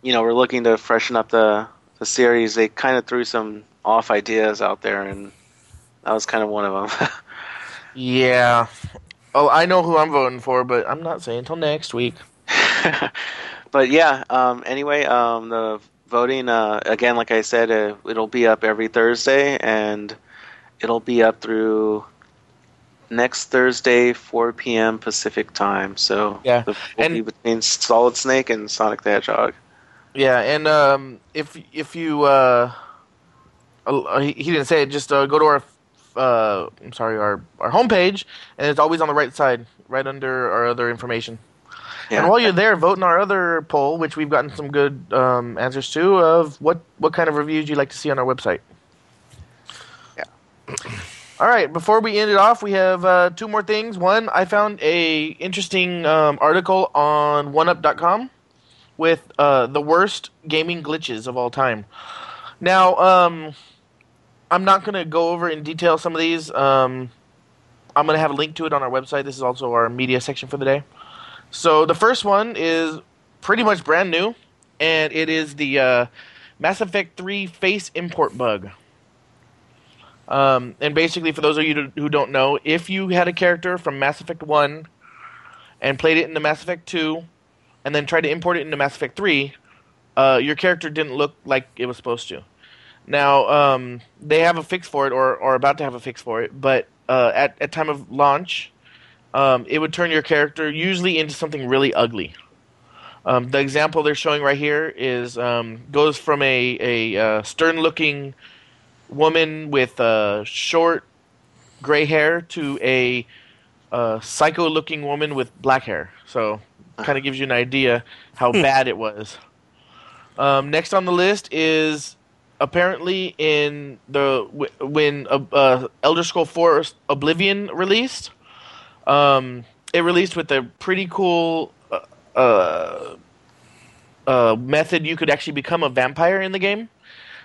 you know were looking to freshen up the the series. They kind of threw some off ideas out there, and that was kind of one of them. Yeah. Oh, I know who I'm voting for, but I'm not saying until next week. but yeah. Um, anyway, um, the voting uh, again, like I said, uh, it'll be up every Thursday, and it'll be up through next Thursday, 4 p.m. Pacific time. So Yeah, the, will and- be between Solid Snake and Sonic the Hedgehog. Yeah, and um, if if you uh, uh, he he didn't say it, just uh, go to our uh, I'm sorry, our our homepage, and it's always on the right side, right under our other information. Yeah. And while you're there, vote in our other poll, which we've gotten some good um, answers to, of what what kind of reviews you'd like to see on our website. Yeah. All right. Before we end it off, we have uh, two more things. One, I found a interesting um, article on 1UP.com with uh, the worst gaming glitches of all time. Now, um, I'm not going to go over in detail some of these. Um, I'm going to have a link to it on our website. This is also our media section for the day. So the first one is pretty much brand new, and it is the uh, Mass Effect 3 face import bug. Um, and basically, for those of you who don't know, if you had a character from Mass Effect 1 and played it into Mass Effect 2, and then tried to import it into Mass Effect 3, uh, your character didn't look like it was supposed to. Now, um, they have a fix for it, or, or about to have a fix for it, but uh, at, at time of launch, um, it would turn your character usually into something really ugly. Um, the example they're showing right here is um, goes from a, a uh, stern-looking woman with uh, short gray hair to a uh, psycho-looking woman with black hair. So, kind of gives you an idea how bad it was. Um, next on the list is apparently in the w- when uh, uh, Elder Scroll 4 Oblivion released. Um, it released with a pretty cool uh, uh, uh, method you could actually become a vampire in the game.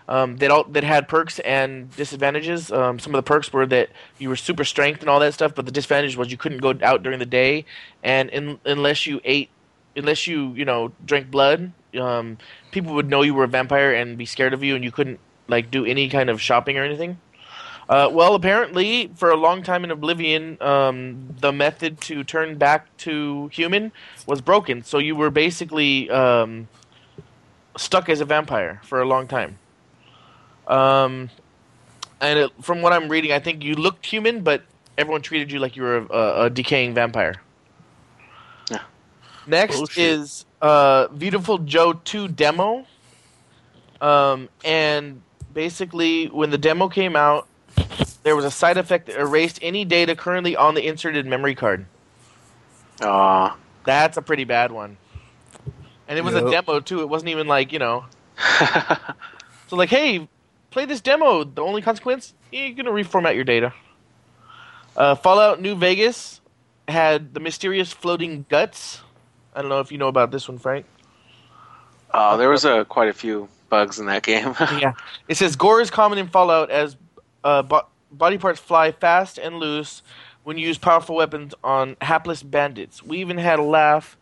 Um, that all that had perks and disadvantages. Um, some of the perks were that you were super strength and all that stuff, but the disadvantage was you couldn't go out during the day, and in, unless you ate, unless you you know drank blood, um, people would know you were a vampire and be scared of you, and you couldn't like do any kind of shopping or anything. Uh, well, apparently, for a long time in Oblivion, um, the method to turn back to human was broken. So you were basically um, stuck as a vampire for a long time. Um, and it, from what I'm reading, I think you looked human, but everyone treated you like you were a, a, a decaying vampire. Yeah. Next Bullshit. is uh, Beautiful Joe 2 demo. Um, and basically, when the demo came out, there was a side effect that erased any data currently on the inserted memory card. Aw. That's a pretty bad one. And it was a demo too. It wasn't even like you know. So like, hey, play this demo. The only consequence, you're gonna reformat your data. Uh, Fallout New Vegas had the mysterious floating guts. I don't know if you know about this one, Frank. Oh, there was uh, quite a few bugs in that game. yeah. It says gore is common in Fallout as uh, bo- body parts fly fast and loose when you use powerful weapons on hapless bandits. We even had a laugh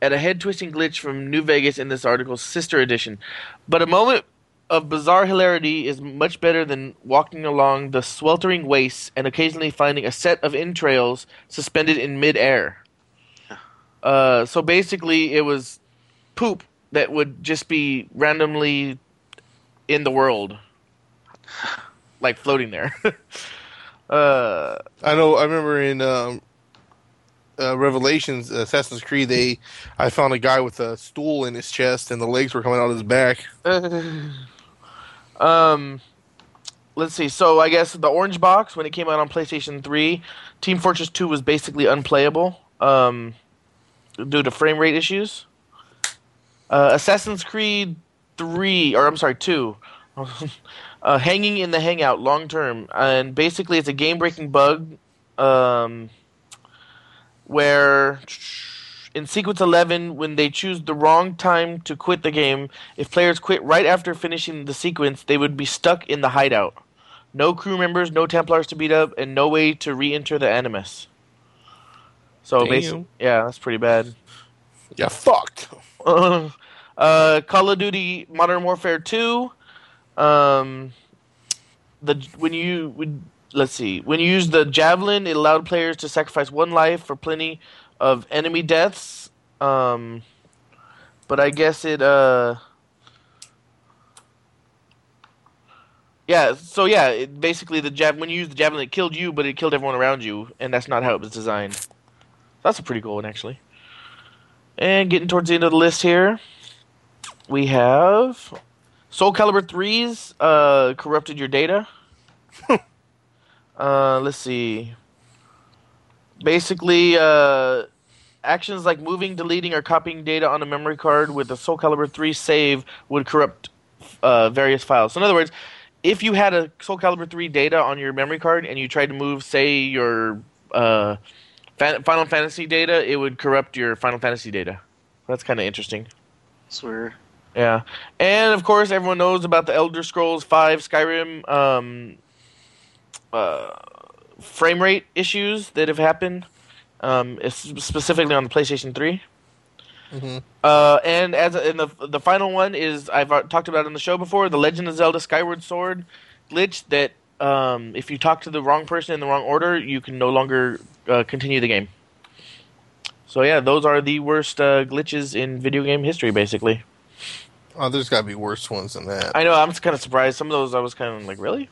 at a head twisting glitch from New Vegas in this article's sister edition. But a moment of bizarre hilarity is much better than walking along the sweltering wastes and occasionally finding a set of entrails suspended in midair. Uh, so basically, it was poop that would just be randomly in the world, like floating there. uh, I know. I remember in um, uh, Revelations, Assassin's Creed, they I found a guy with a stool in his chest, and the legs were coming out of his back. um, let's see. So I guess the orange box when it came out on PlayStation 3, Team Fortress 2 was basically unplayable um, due to frame rate issues. Uh, Assassin's Creed 3, or I'm sorry, 2, uh, hanging in the hangout long term, and basically it's a game breaking bug um, where in sequence 11, when they choose the wrong time to quit the game, if players quit right after finishing the sequence, they would be stuck in the hideout. No crew members, no Templars to beat up, and no way to re-enter the Animus. So basically, yeah, that's pretty bad. Yeah, fucked. uh, Call of Duty Modern Warfare 2. Um, the when you when, let's see when you use the javelin, it allowed players to sacrifice one life for plenty of enemy deaths. Um, but I guess it uh. Yeah, so yeah, it, basically the jav when you use the javelin, it killed you, but it killed everyone around you, and that's not how it was designed. That's a pretty cool one, actually. And getting towards the end of the list here, we have Soul Calibur 3's uh, corrupted your data. uh, let's see. Basically, uh, actions like moving, deleting, or copying data on a memory card with a Soul Calibur 3 save would corrupt uh, various files. So, in other words, if you had a Soul Calibur 3 data on your memory card and you tried to move, say, your uh, Final Fantasy data, it would corrupt your Final Fantasy data. That's kind of interesting. Swear. Yeah, and of course, everyone knows about the Elder Scrolls Five Skyrim um, uh, frame rate issues that have happened, um, specifically on the PlayStation Three. hmm Uh, and as and the the final one is I've uh, talked about on the show before, the Legend of Zelda Skyward Sword glitch that um, if you talk to the wrong person in the wrong order, you can no longer uh, continue the game. So yeah, those are the worst uh, glitches in video game history, basically. Oh, there's got to be worse ones than that. I know. I'm kind of surprised. Some of those I was kind of like, really?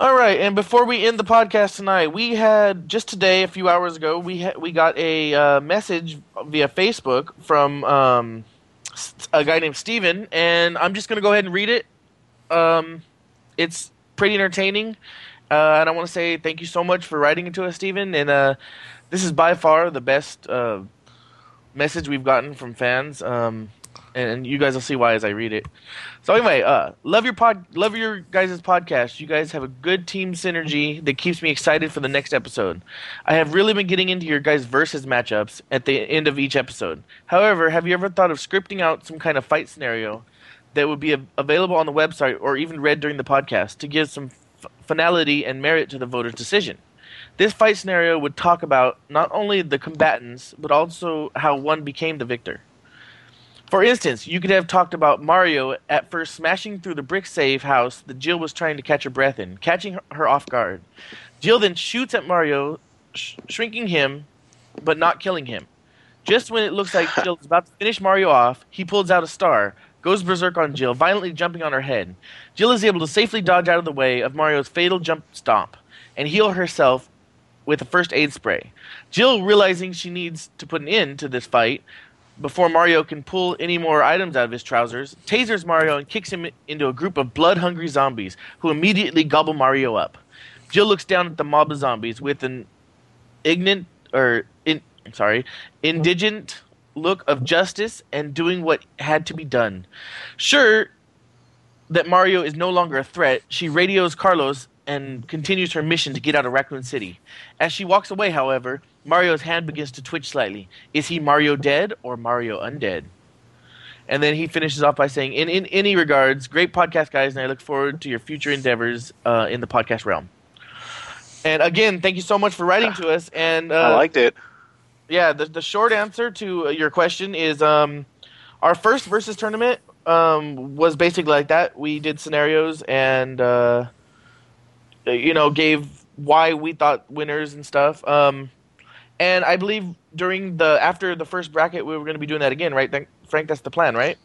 All right. And before we end the podcast tonight, we had just today, a few hours ago, we ha- we got a uh, message via Facebook from um, a guy named Steven, and I'm just gonna go ahead and read it. Um, it's pretty entertaining, uh, and I want to say thank you so much for writing it to us, Steven. And uh, this is by far the best uh, message we've gotten from fans. Um, and you guys will see why as I read it. So anyway, uh, love your pod, love your guys' podcast. You guys have a good team synergy that keeps me excited for the next episode. I have really been getting into your guys' versus matchups at the end of each episode. However, have you ever thought of scripting out some kind of fight scenario that would be av- available on the website or even read during the podcast to give some f- finality and merit to the voter's decision? This fight scenario would talk about not only the combatants but also how one became the victor. For instance, you could have talked about Mario at first smashing through the brick save house that Jill was trying to catch her breath in, catching her- off guard. Jill then shoots at Mario, sh- shrinking him, but not killing him. Just when it looks like Jill is about to finish Mario off, he pulls out a star, goes berserk on Jill, violently jumping on her head. Jill is able to safely dodge out of the way of Mario's fatal jump stomp and heal herself with a first aid spray. Jill, realizing she needs to put an end to this fight, before Mario can pull any more items out of his trousers, tasers Mario and kicks him into a group of blood hungry zombies who immediately gobble Mario up. Jill looks down at the mob of zombies with an ignorant or in, sorry, indigent look of justice and doing what had to be done. Sure that Mario is no longer a threat, she radios Carlos and continues her mission to get out of Raccoon City. As she walks away, however, Mario's hand begins to twitch slightly. Is he Mario dead or Mario undead? And then he finishes off by saying, "In in any regards, great podcast, guys, and I look forward to your future endeavors uh, in the podcast realm." And again, thank you so much for writing to us. And uh, I liked it. yeah, the the short answer to uh, your question is um, our first versus tournament um, was basically like that. We did scenarios and uh, uh, you know gave why we thought winners and stuff. Um, and I believe during the after the first bracket we were going to be doing that again, right? Frank, that's the plan, right?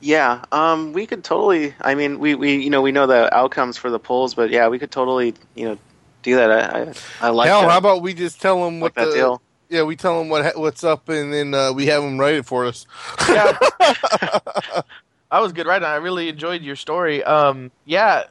Yeah, um, we could totally. I mean, we, we you know we know the outcomes for the polls, but yeah, we could totally you know do that. I I, I like Hell, that. how about we just tell them like what that the deal. yeah we tell them what what's up and then uh, we have them write it for us. Yeah. I was good, right? I really enjoyed your story. Um, yeah.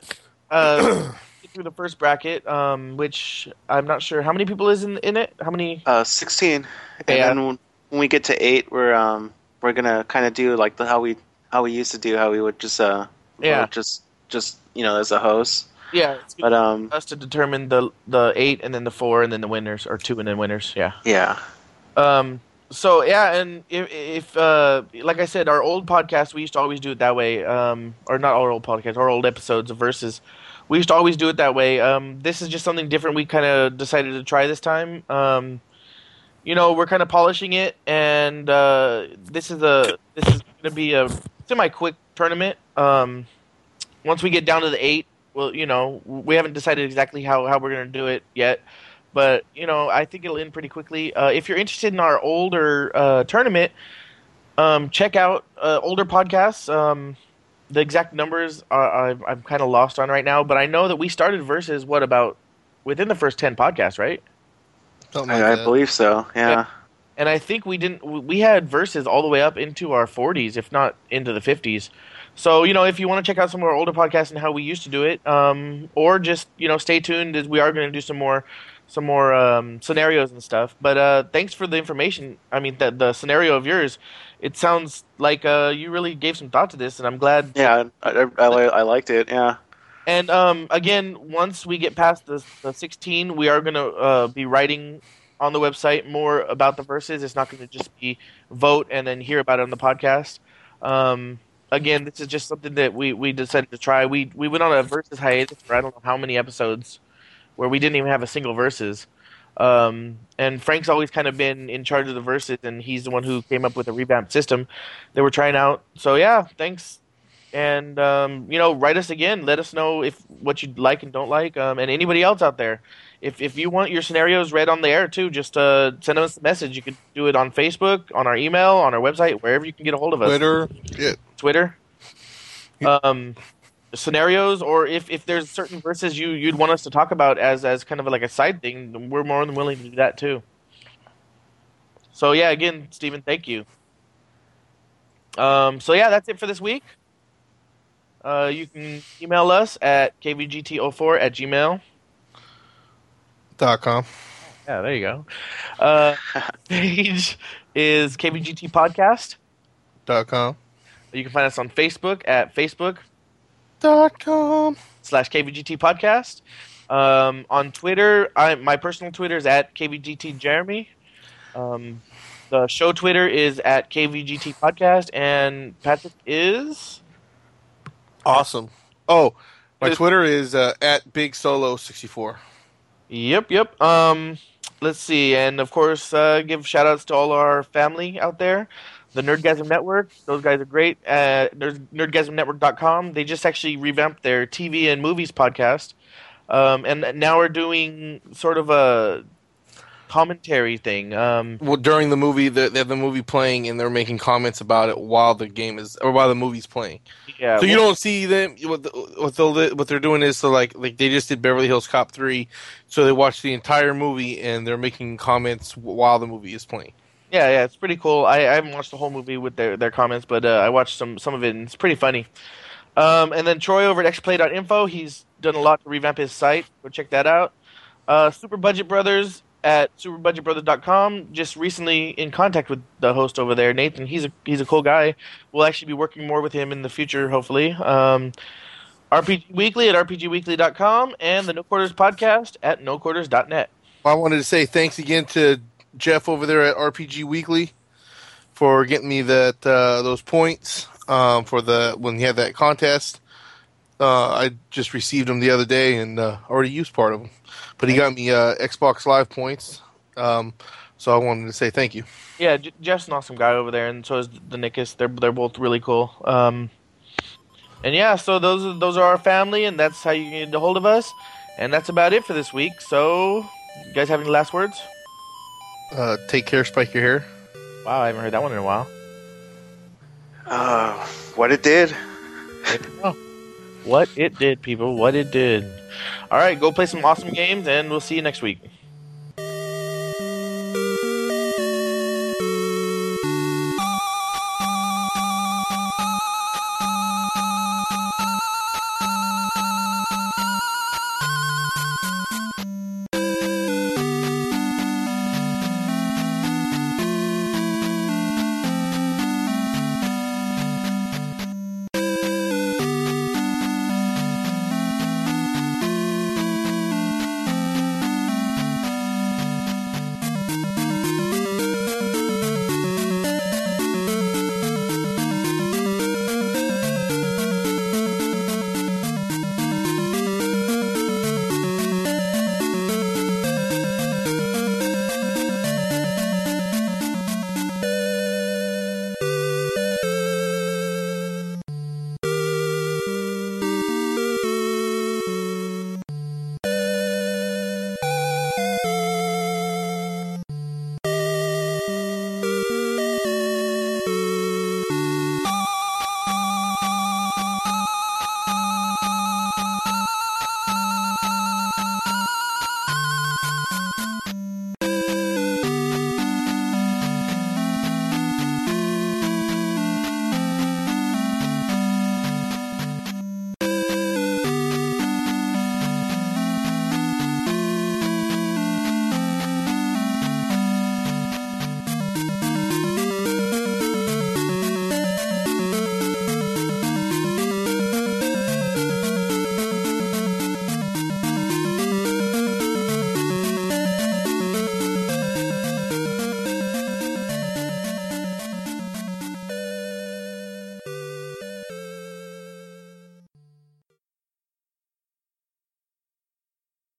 Uh, get through the first bracket, um, which I'm not sure how many people is in in it. How many? Uh, sixteen, and then when, we get to eight, we're um we're gonna kind of do like the how we how we used to do how we would just uh Yeah. just just you know as a host, Yeah, it's good but um for us to determine the the eight and then the four and then the winners, or two and then winners. Yeah. yeah Um, so yeah, and if, if uh, like I said, our old podcast we used to always do it that way. Um, or not our old podcast, our old episodes of verses. We used to always do it that way. Um, this is just something different. We kind of decided to try this time. Um, you know, we're kind of polishing it, and uh, this is a this is going to be a semi quick tournament. Um, once we get down to the eight, well, you know, we haven't decided exactly how how we're going to do it yet but you know I think it'll end pretty quickly. Uh, if you're interested in our older uh, tournament, um, check out uh, older podcasts. The exact numbers are, I, I'm kind of lost on right now, but I know that we started versus what about within the first ten podcasts, right? Something like I, I believe so. Yeah. Yeah. And I think we didn't. We had verses all the way up into our 40s, if not into the 50s. So you know, if you want to check out some of our older podcasts and how we used to do it, um, or just you know, stay tuned as we are going to do some more, some more um, scenarios and stuff. But uh, thanks for the information. I mean, the, the scenario of yours, it sounds like uh, you really gave some thought to this, and I'm glad. Yeah, I, I, I, I liked it. Yeah. And um, again, once we get past the, the 16, we are going to uh, be writing on the website more about the verses. It's not going to just be vote and then hear about it on the podcast. Um, again, this is just something that we, we decided to try. We we went on a versus hiatus for I don't know how many episodes where we didn't even have a single verses. Um, and Frank's always kind of been in charge of the verses, and he's the one who came up with a revamped system that we're trying out. So yeah, thanks and um, you know write us again let us know if what you like and don't like um, and anybody else out there if, if you want your scenarios read on the air too just uh, send us a message you can do it on facebook on our email on our website wherever you can get a hold of us Twitter. Yeah. twitter um, scenarios or if, if there's certain verses you, you'd want us to talk about as, as kind of like a side thing we're more than willing to do that too so yeah again stephen thank you um, so yeah that's it for this week uh, you can email us at kvgt04 at gmail. Dot com. Yeah, there you go. Uh, page is kvgt podcast. Dot com. You can find us on Facebook at Facebook Dot com. slash kvgt podcast. Um, on Twitter, I, my personal Twitter is at kvgt jeremy. Um, the show Twitter is at kvgt podcast, and Patrick is Awesome. Oh, my Twitter is uh, at Big Solo sixty four. Yep, yep. Um, let's see, and of course, uh, give shout outs to all our family out there. The Nerdgasm Network, those guys are great. Uh, Nerd- nerdgasmnetwork.com. They just actually revamped their TV and movies podcast, um, and now we're doing sort of a commentary thing. Um, Well, during the movie, the, they have the movie playing, and they're making comments about it while the game is or while the movie's playing. yeah, So you don't see them. What the, what they'll, what they're doing is so like like they just did Beverly Hills Cop three, so they watch the entire movie and they're making comments while the movie is playing. Yeah, yeah, it's pretty cool. I, I haven't watched the whole movie with their, their comments, but uh, I watched some some of it, and it's pretty funny. Um, and then Troy over at xplay.info, he's done a lot to revamp his site. Go check that out. Uh, Super Budget Brothers at superbudgetbrothers.com just recently in contact with the host over there, Nathan. He's a he's a cool guy. We'll actually be working more with him in the future, hopefully. Um, RPG Weekly at rpgweekly.com and the No Quarters podcast at noquarters.net. I wanted to say thanks again to Jeff over there at RPG Weekly for getting me that uh, those points um, for the when he had that contest. Uh, I just received them the other day and uh, already used part of them. But he got me uh, Xbox Live points, um, so I wanted to say thank you. Yeah, J- Jeff's an awesome guy over there, and so is the Nickus. They're they're both really cool. Um, and yeah, so those are, those are our family, and that's how you get a hold of us. And that's about it for this week. So, you guys have any last words? Uh, take care, spike your hair. Wow, I haven't heard that one in a while. Uh, what it did. Oh, what it did, people! What it did. All right, go play some awesome games, and we'll see you next week.